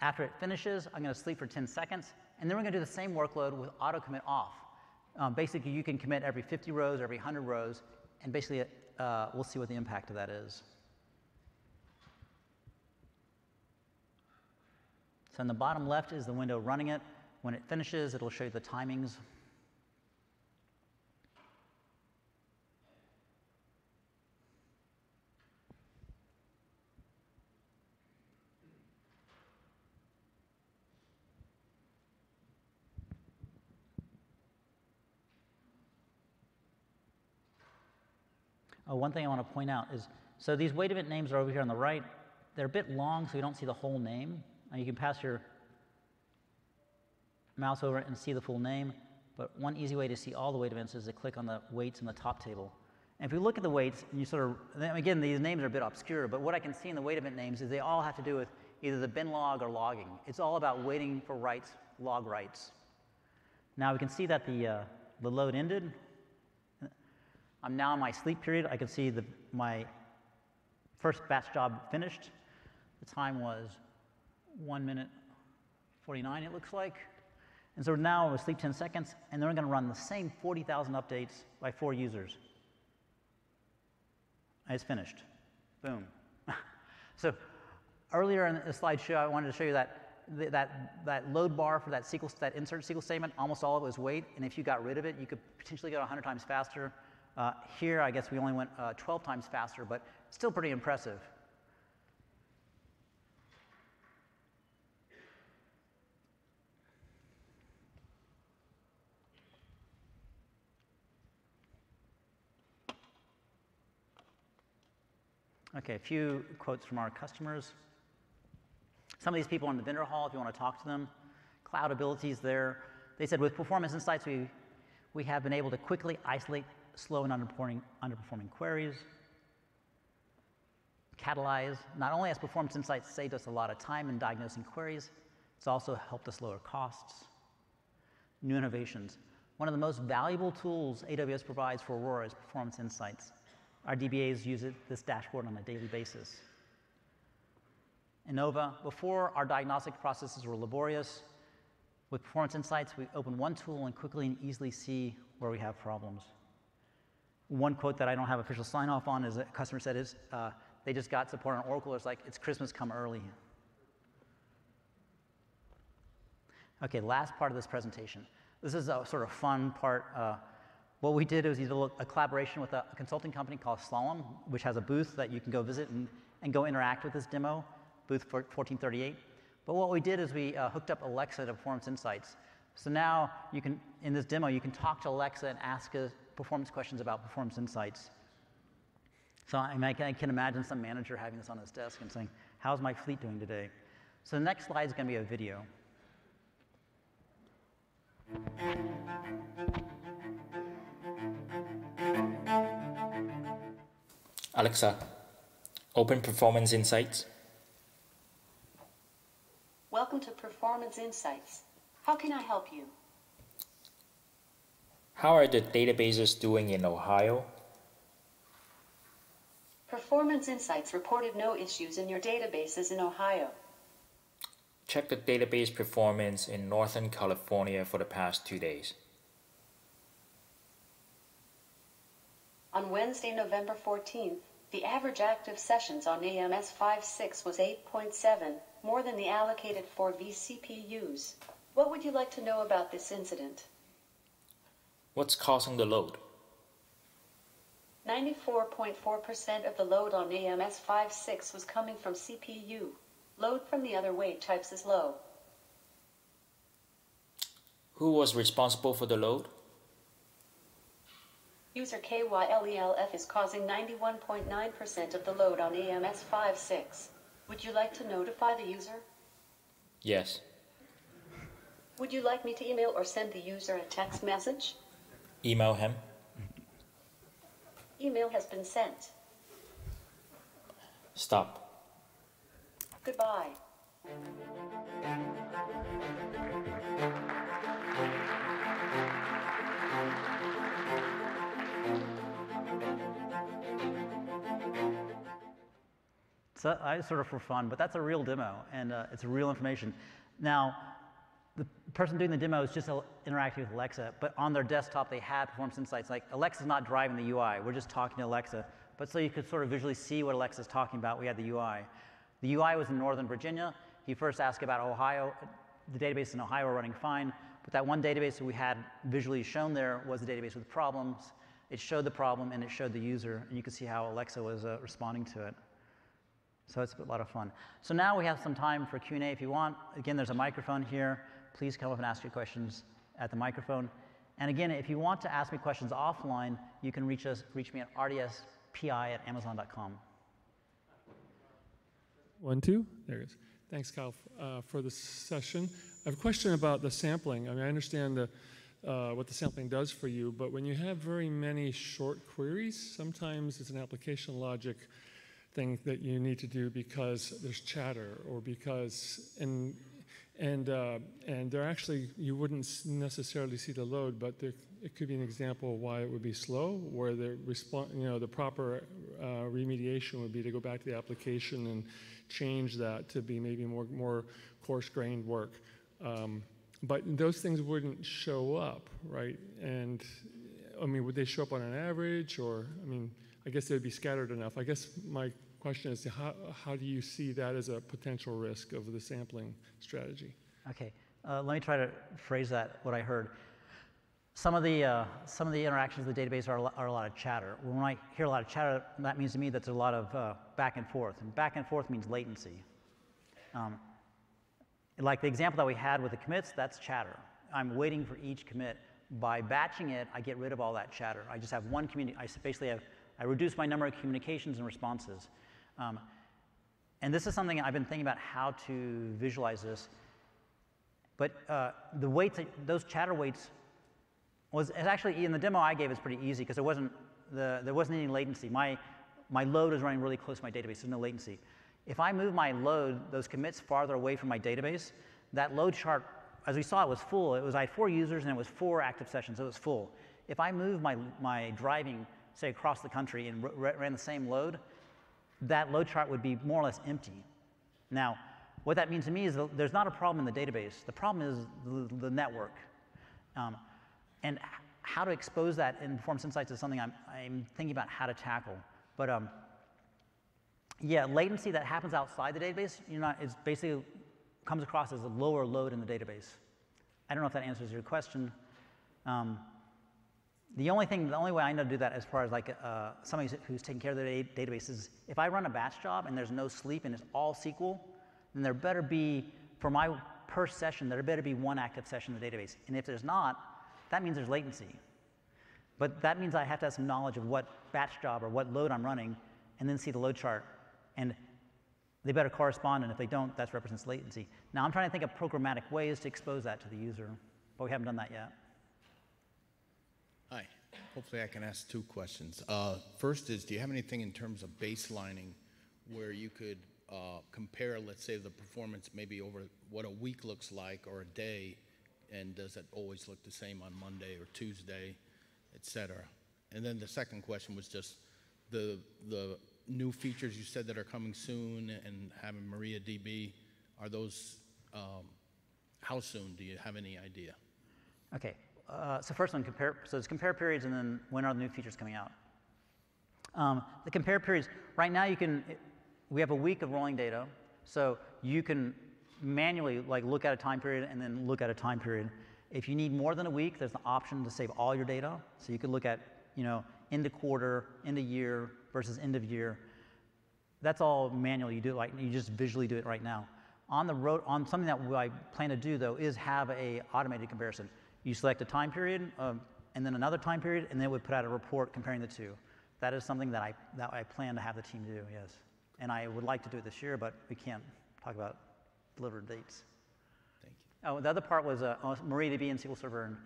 After it finishes, I'm going to sleep for 10 seconds, and then we're going to do the same workload with auto commit off. Um, basically, you can commit every 50 rows, or every 100 rows, and basically uh, we'll see what the impact of that is. So in the bottom left is the window running it. When it finishes, it'll show you the timings Oh, one thing I want to point out is, so these wait a event names are over here on the right. They're a bit long, so you don't see the whole name. And you can pass your mouse over and see the full name. But one easy way to see all the wait events is to click on the waits in the top table. And if you look at the waits, and you sort of, again, these names are a bit obscure, but what I can see in the wait event names is they all have to do with either the bin log or logging. It's all about waiting for writes, log writes. Now we can see that the, uh, the load ended. I'm now in my sleep period. I can see the, my first batch job finished. The time was 1 minute 49, it looks like. And so now we sleep 10 seconds, and then we're going to run the same 40,000 updates by four users. It's finished. Boom. so earlier in the slideshow, I wanted to show you that that, that load bar for that SQL, that insert SQL statement, almost all of it was wait, and if you got rid of it, you could potentially go 100 times faster. Uh, here, I guess we only went uh, 12 times faster, but still pretty impressive. Okay, a few quotes from our customers. Some of these people in the vendor hall, if you want to talk to them, Cloudability's there. They said with performance insights, we, we have been able to quickly isolate slow and underperforming, underperforming queries. Catalyze, not only has performance insights saved us a lot of time in diagnosing queries, it's also helped us lower costs. New innovations. One of the most valuable tools AWS provides for Aurora is performance insights. Our DBAs use it, this dashboard on a daily basis. Innova, before our diagnostic processes were laborious, with Performance Insights, we open one tool and quickly and easily see where we have problems. One quote that I don't have official sign off on is a customer said is uh, they just got support on Oracle. It's like, it's Christmas, come early. Okay, last part of this presentation. This is a sort of fun part. Uh, what we did was we did a, collaboration with a, a, consulting company called Slalom, which has a booth that you can go visit and, and go interact with this demo, booth 1438. But what we did is we uh, hooked up Alexa to Performance Insights. So now you can, in this demo, you can talk to Alexa and ask performance questions about Performance Insights. So I, mean, I can imagine some manager having this on his desk and saying, how's my fleet doing today? So the next slide is going to be a video. Alexa, open Performance Insights. Welcome to Performance Insights. How can I help you? How are the databases doing in Ohio? Performance Insights reported no issues in your databases in Ohio. Check the database performance in Northern California for the past two days. On Wednesday, November 14th, the average active sessions on AMS 5.6 was 8.7, more than the allocated for vCPUs. What would you like to know about this incident? What's causing the load? 94.4% of the load on AMS 5.6 was coming from CPU. Load from the other wait types is low. Who was responsible for the load? User KYLELF is causing 91.9% of the load on AMS 5.6. Would you like to notify the user? Yes. Would you like me to email or send the user a text message? Email him. Email has been sent. Stop. Goodbye. So I sort of for fun, but that's a real demo, and uh, it's real information. Now, the person doing the demo is just interacting with Alexa, but on their desktop they had Performance Insights. Like Alexa's not driving the UI, we're just talking to Alexa. But so you could sort of visually see what Alexa's talking about, we had the UI. The UI was in Northern Virginia. He first asked about Ohio. The database in Ohio were running fine, but that one database that we had visually shown there was the database with problems. It showed the problem and it showed the user, and you could see how Alexa was uh, responding to it. So it's a lot of fun. So now we have some time for Q&A if you want. Again, there's a microphone here. Please come up and ask your questions at the microphone. And again, if you want to ask me questions offline, you can reach, us, reach me at rdspi at amazon.com. One, two, there it is. Thanks, Kyle, uh, for this session. I have a question about the sampling. I mean, I understand the, uh, what the sampling does for you, but when you have very many short queries, sometimes it's an application logic thing that you need to do because there's chatter or because and and uh, and there actually you wouldn't necessarily see the load, but there, it could be an example of why it would be slow, where the response, you know, the proper uh, remediation would be to go back to the application and change that to be maybe more more coarse-grained work. Um, but those things wouldn't show up, right? And I mean, would they show up on an average, or I mean, I guess they'd be scattered enough. I guess my question is, how how do you see that as a potential risk of the sampling strategy? Okay, uh, let me try to phrase that what I heard. Some of the uh, some of the interactions with the database are a, lot, are a lot of chatter. When I hear a lot of chatter, that means to me that there's a lot of uh, back and forth, and back and forth means latency. Um, like the example that we had with the commits, that's chatter. I'm waiting for each commit. By batching it, I get rid of all that chatter. I just have one community. I basically have I reduce my number of communications and responses. Um, and this is something I've been thinking about how to visualize this. But uh, the waits, those chatter waits was actually in the demo I gave is pretty easy because there wasn't the, there wasn't any latency. My my load is running really close to my database. There's no latency. If I move my load, those commits farther away from my database, that load chart, as we saw, it was full. It was I had four users and it was four active sessions. So it was full. If I move my my driving, say across the country and ran the same load, that load chart would be more or less empty. Now, what that means to me is there's not a problem in the database. The problem is the, the network. Um, and how to expose that in Performance Insights is something I'm, I'm thinking about how to tackle. But um, yeah, latency that happens outside the database, you know, is basically comes across as a lower load in the database. I don't know if that answers your question. Um, the only thing, the only way I know to do that as far as like uh, somebody who's taking care of the database is if I run a batch job and there's no sleep and it's all SQL, then there better be, for my per session, there better be one active session in the database. And if there's not, that means there's latency. But that means I have to have some knowledge of what batch job or what load I'm running and then see the load chart. And they better correspond, and if they don't, that represents latency. Now I'm trying to think of programmatic ways to expose that to the user, but we haven't done that yet. Hopefully I can ask two questions. Uh, first is, do you have anything in terms of baselining where you could uh, compare, let's say, the performance maybe over what a week looks like or a day and does it always look the same on Monday or Tuesday, et cetera? And then the second question was just the, the new features you said that are coming soon and having MariaDB, are those, um, how soon? Do you have any idea? Okay, uh, so first one, compare, so it's compare periods and then when are the new features coming out? Um, the compare periods, right now you can, we have a week of rolling data, so you can manually like look at a time period and then look at a time period. If you need more than a week, there's an option to save all your data. So you could look at, you know, end of quarter, end of year versus end of year. That's all manual. You do it like you just visually do it right now. On the road, on something that I plan to do though is have a automated comparison. You select a time period um, and then another time period, and then we put out a report comparing the two. That is something that I that I plan to have the team do. Yes, and I would like to do it this year, but we can't talk about delivered dates. Thank you. Oh, the other part was uh, MariaDB and SQL Server. And,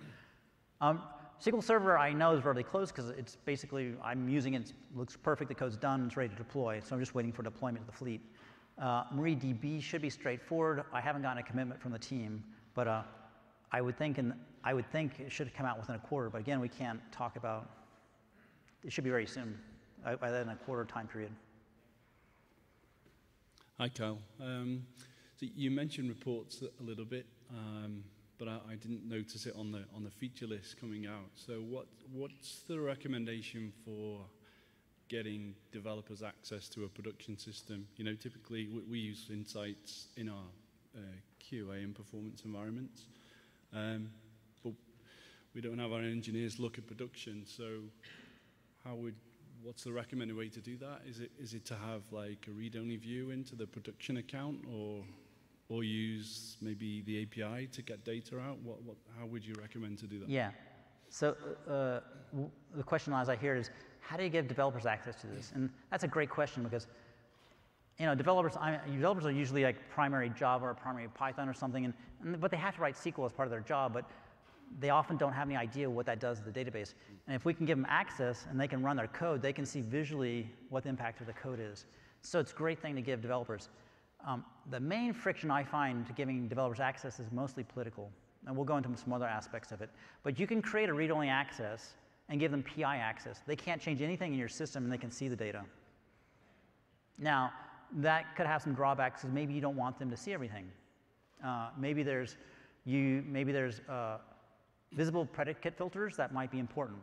um, SQL Server I know is really close because it's basically, I'm using it, it looks perfect, the code's done, it's ready to deploy, so I'm just waiting for deployment to the fleet. Uh, MariaDB should be straightforward. I haven't gotten a commitment from the team, but uh, I would think in, I would think it should come out within a quarter. But again, we can't talk about. It should be very soon, uh, by then a quarter time period. Hi, Kyle. Um, so you mentioned reports a little bit, um, but I, I, didn't notice it on the on the feature list coming out. So what what's the recommendation for getting developers access to a production system? You know, typically we, we use insights in our uh, QA and performance environments, um, but we don't have our engineers look at production. So how would what's the recommended way to do that? Is it is it to have like a read-only view into the production account, or or use maybe the API to get data out? What, what, how would you recommend to do that? Yeah. So uh, the question as I hear is, how do you give developers access to this? And that's a great question because, you know, developers, I developers are usually like primary Java or primary Python or something, and, and, but they have to write SQL as part of their job, but they often don't have any idea what that does to the database. And if we can give them access and they can run their code, they can see visually what the impact of the code is. So it's a great thing to give developers. Um, the main friction I find to giving developers access is mostly political, and we'll go into some other aspects of it. But you can create a read-only access and give them PI access. They can't change anything in your system, and they can see the data. Now, that could have some drawbacks because maybe you don't want them to see everything. Uh, maybe there's You, maybe there's uh, visible predicate filters that might be important,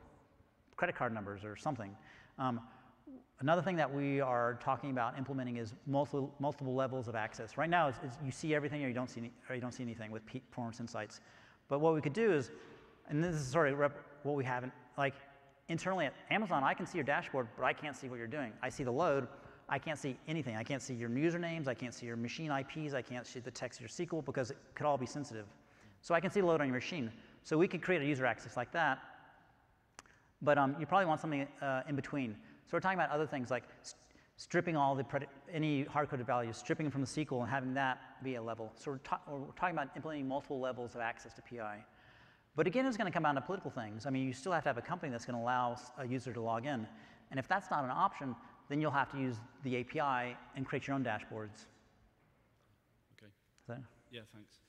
credit card numbers or something. Um, another thing that we are talking about implementing is multiple, multiple levels of access. Right now, it's, it's you see everything or you don't see, any, or you don't see anything with performance insights. But what we could do is, and this is sort of what we haven't, like internally at Amazon, I can see your dashboard, but I can't see what you're doing. I see the load, I can't see anything. I can't see your usernames, I can't see your machine IPs, I can't see the text of your SQL because it could all be sensitive. So I can see the load on your machine. So we could create a user access like that, but um, you probably want something uh, in between. So we're talking about other things like st stripping all the any hard-coded values, stripping from the SQL and having that be a level. So we're, ta we're talking about implementing multiple levels of access to PI. But again, it's going to come down to political things. I mean, you still have to have a company that's going to allow a user to log in. And if that's not an option, then you'll have to use the API and create your own dashboards. Okay. That, yeah, thanks.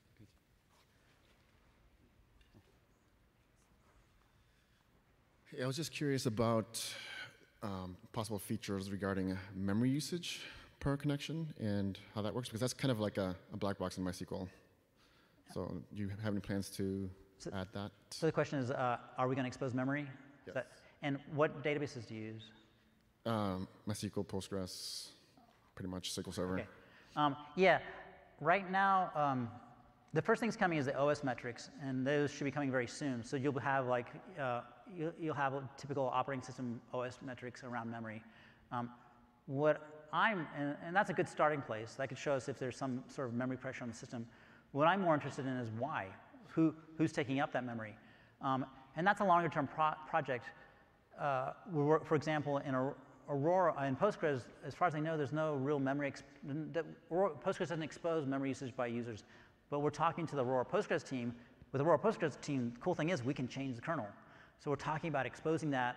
Yeah, I was just curious about um, possible features regarding memory usage per connection and how that works, because that's kind of like a, a black box in MySQL. So do you have any plans to so, add that? So the question is, uh, are we going to expose memory? Yes. That, and what databases do you use? Um, MySQL, Postgres, pretty much SQL Server. Okay. Um, yeah, right now, um, the first thing's coming is the OS metrics, and those should be coming very soon. So you'll have like, uh, you'll, you'll, have typical operating system OS metrics around memory. Um, what I'm, and, and, that's a good starting place. That could show us if there's some sort of memory pressure on the system. What I'm more interested in is why. Who, who's taking up that memory? Um, and that's a longer term pro project. Uh, for example, in Aurora, in Postgres, as far as I know, there's no real memory, Postgres doesn't expose memory usage by users. But we're talking to the Aurora Postgres team. With the Aurora Postgres team, the cool thing is we can change the kernel. So we're talking about exposing that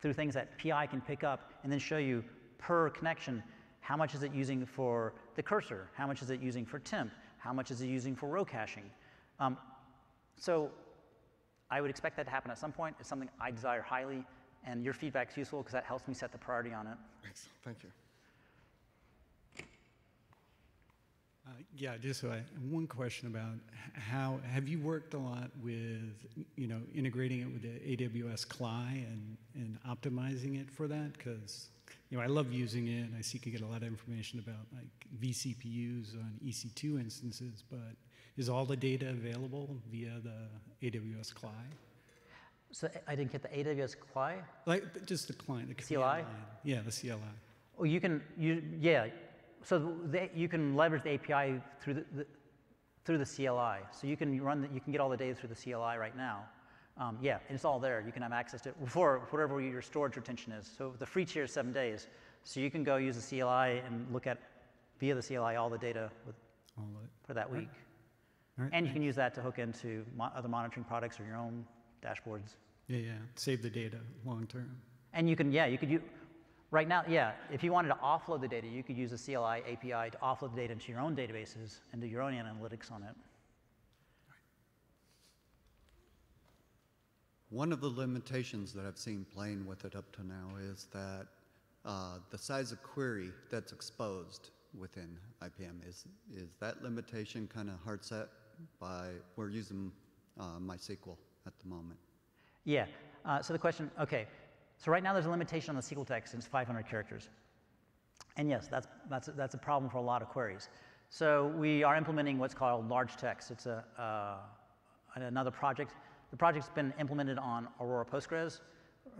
through things that PI can pick up and then show you per connection how much is it using for the cursor, how much is it using for temp, how much is it using for row caching. Um, so I would expect that to happen at some point. It's something I desire highly, and your feedback is useful because that helps me set the priority on it. Thanks. Thank you. Uh, yeah, just uh, one question about how have you worked a lot with you know integrating it with the AWS CLI and and optimizing it for that because you know I love using it. And I see you get a lot of information about like vCPUs on EC2 instances, but is all the data available via the AWS CLI? So I didn't get the AWS CLI. Like just the client, the CLI. Line. Yeah, the CLI. Oh, you can you yeah so the, you can leverage the API through the, the, through the CLI. So you can run, the, you can get all the data through the CLI right now. Um, yeah, and it's all there. You can have access to it for whatever your storage retention is. So the free tier is seven days. So you can go use the CLI and look at via the CLI all the data with, for that week. Right. And you can use that to hook into mo other monitoring products or your own dashboards. Yeah, yeah. Save the data long term. And you can, yeah, you could use, Right now, yeah, if you wanted to offload the data, you could use a CLI API to offload the data into your own databases and do your own analytics on it. One of the limitations that I've seen playing with it up to now is that uh, the size of query that's exposed within IPM is is that limitation kind of hard set by we're using uh, MySQL at the moment. Yeah. Uh, so the question, okay, so right now there's a limitation on the SQL text, it's 500 characters. And yes, that's, that's, that's a problem for a lot of queries. So we are implementing what's called large text. It's a, uh, another project. The project's been implemented on Aurora Postgres.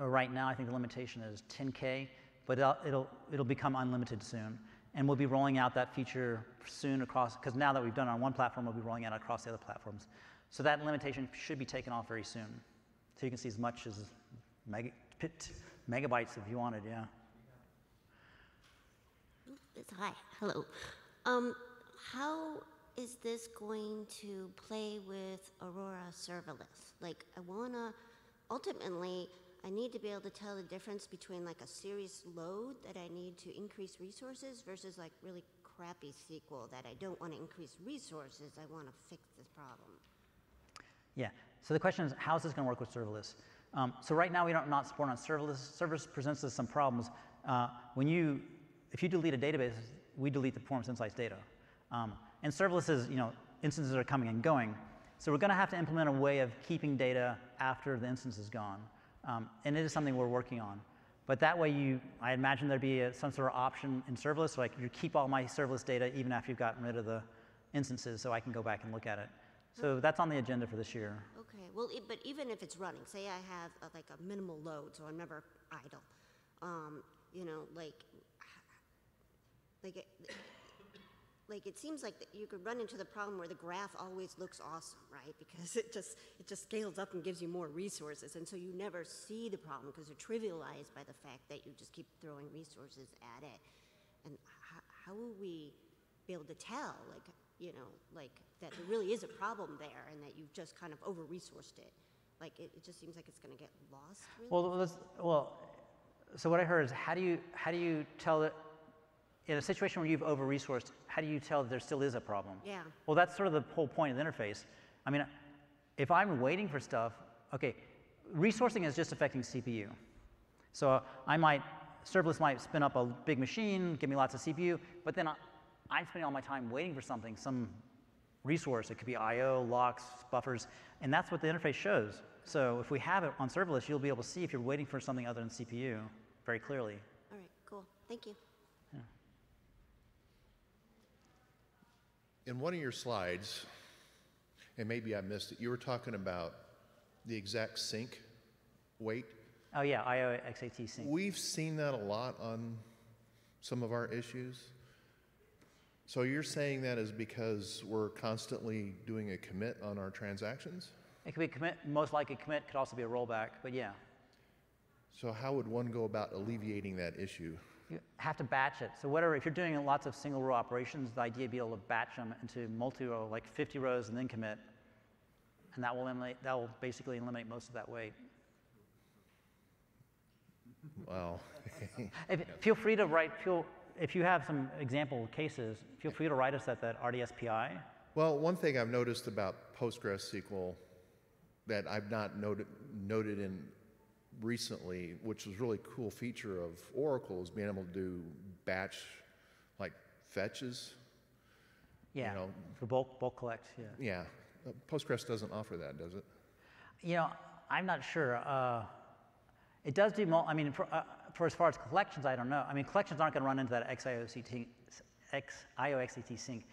Uh, right now, I think the limitation is 10K, but it'll, it'll, it'll become unlimited soon. And we'll be rolling out that feature soon across, because now that we've done it on one platform, we'll be rolling out across the other platforms. So that limitation should be taken off very soon. So you can see as much as mega, megabytes if you wanted, yeah. Hi, hello. Um, how is this going to play with Aurora serverless? Like, I wanna, ultimately, I need to be able to tell the difference between like a serious load that I need to increase resources versus like really crappy SQL that I don't want to increase resources, I want to fix this problem. Yeah, so the question is, how is this going to work with serverless? Um, so right now we don't not support on serverless. Serverless presents us some problems. Uh, when you, if you delete a database, we delete the performance insights data. Um, and serverless is, you know, instances are coming and going. So we're going to have to implement a way of keeping data after the instance is gone. Um, and it is something we're working on. But that way you, I imagine there'd be a, some sort of option in serverless, like you keep all my serverless data even after you've gotten rid of the instances so I can go back and look at it. So that's on the agenda for this year. Okay, well, but even if it's running, say I have like a minimal load, so I'm never idle, um, you know, like, like, it, like it seems like you could run into the problem where the graph always looks awesome, right? Because it just it just scales up and gives you more resources, and so you never see the problem because you're trivialized by the fact that you just keep throwing resources at it. And how, how will we be able to tell, like, you know, like that there really is a problem there and that you've just kind of over resourced it? Like, it, it just seems like it's going to get lost, really? Well, well, so what I heard is how do you, how do you tell that in a situation where you've over-resourced, how do you tell that there still is a problem? Yeah. Well, that's sort of the whole point of the interface. I mean, if I'm waiting for stuff, okay, resourcing is just affecting CPU. So I might, serverless might spin up a big machine, give me lots of CPU, but then I'm spending all my time waiting for something, some resource. It could be I/O, locks, buffers, and that's what the interface shows. So if we have it on serverless, you'll be able to see if you're waiting for something other than CPU very clearly. All right, cool. Thank you. In one of your slides, and maybe I missed it, you were talking about the exact sync wait. Oh yeah, I/O XactSync. We've seen that a lot on some of our issues. So you're saying that is because we're constantly doing a commit on our transactions? It could be a commit, most likely commit could also be a rollback, but yeah. So how would one go about alleviating that issue? You have to batch it. So whatever, if you're doing lots of single row operations, the idea would be able to batch them into multi-row, like 50 rows and then commit. And that will eliminate, that will basically eliminate most of that wait. Wow. Feel free to write, feel, if you have some example cases, feel free to write us at that RDSPI. Well, one thing I've noticed about PostgreSQL that I've not noted, noted in recently, which was really cool feature of Oracle, is being able to do batch like fetches. Yeah, you know, for bulk, bulk collect, yeah. Yeah, Uh, Postgres doesn't offer that, does it? You know, I'm not sure. Uh, it does do, I mean, for, uh, for as far as collections, I don't know. I mean, collections aren't going to run into that XIOCT, XIOXAT sync.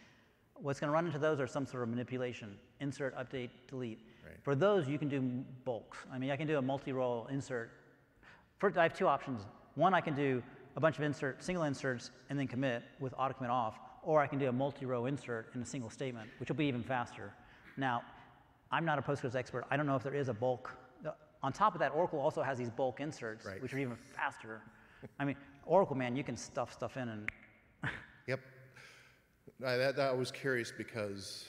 What's going to run into those are some sort of manipulation, insert, update, delete. Right. For those, you can do bulks. I mean, I can do a multi-role insert. First, I have two options. One, I can do a bunch of insert, single inserts and then commit with auto commit off, or I can do a multi-row insert in a single statement, which will be even faster. Now, I'm not a Postgres expert. I don't know if there is a bulk. On top of that, Oracle also has these bulk inserts, Right. which are even faster. I mean, Oracle, man, you can stuff stuff in and Yep. I, that, that I was curious because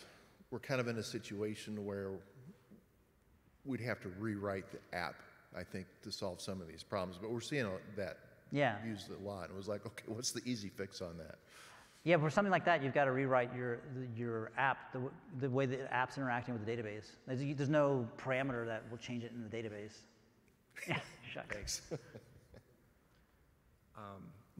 we're kind of in a situation where we'd have to rewrite the app, I think, to solve some of these problems. But we're seeing that Yeah. used a lot. It was like, okay, what's the easy fix on that? Yeah, for something like that, you've got to rewrite your, your app, the, the way the app's interacting with the database. There's, there's no parameter that will change it in the database. Yeah. Thanks.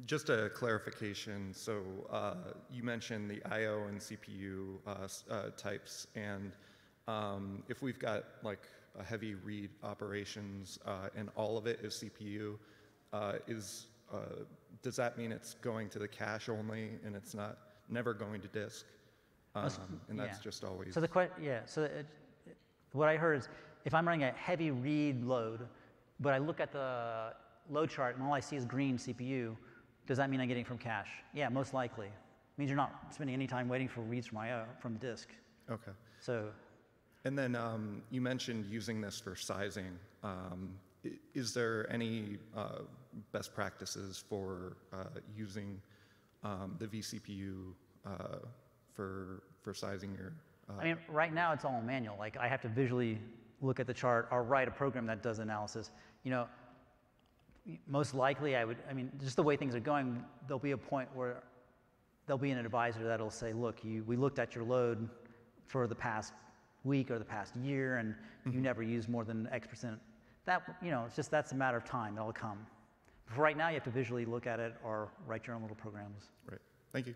Just a clarification, so uh, you mentioned the I/O and CPU uh, uh, types, and um, if we've got like a heavy read operations uh, and all of it is CPU, uh, is uh, does that mean it's going to the cache only and it's not never going to disk? Um, and that's Yeah. just always So the question, yeah, so it, it- what I heard is if I'm running a heavy read load, but I look at the load chart and all I see is green CPU, does that mean I'm getting from cache? Yeah, most likely. It means you're not spending any time waiting for reads from IO from the disk. okay. So And then um, you mentioned using this for sizing. Um, is there any uh, best practices for uh, using um, the vCPU uh, for for sizing your? Uh, I mean, right now it's all manual. Like I have to visually look at the chart or write a program that does analysis. You know, most likely I would, I mean, just the way things are going, there'll be a point where there'll be an advisor that'll say, look, you, we looked at your load for the past week or the past year and you never used more than X percent. That, you know, it's just, that's a matter of time. It'll come. For right now, you have to visually look at it or write your own little programs. right. Thank you.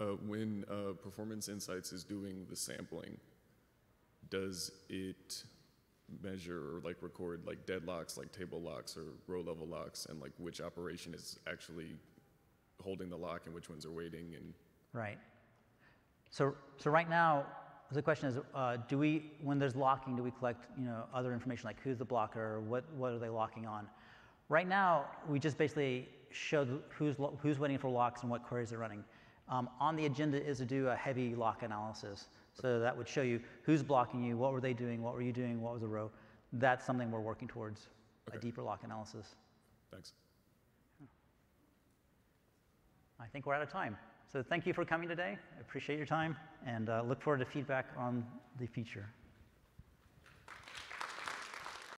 Uh, when uh, Performance Insights is doing the sampling, does it measure or like record like deadlocks, like table locks or row level locks, and like which operation is actually holding the lock and which ones are waiting? And Right. So, so right now, the question is, uh, do we, when there's locking, do we collect, you know, other information like who's the blocker, what, what are they locking on? Right now, we just basically show who's, who's waiting for locks and what queries they're running. Um, on the agenda is to do a heavy lock analysis. So that would show you who's blocking you, what were they doing, what were you doing, what was the row. That's something we're working towards, a deeper lock analysis. thanks. I think we're out of time. So thank you for coming today. I appreciate your time and uh, look forward to feedback on the feature.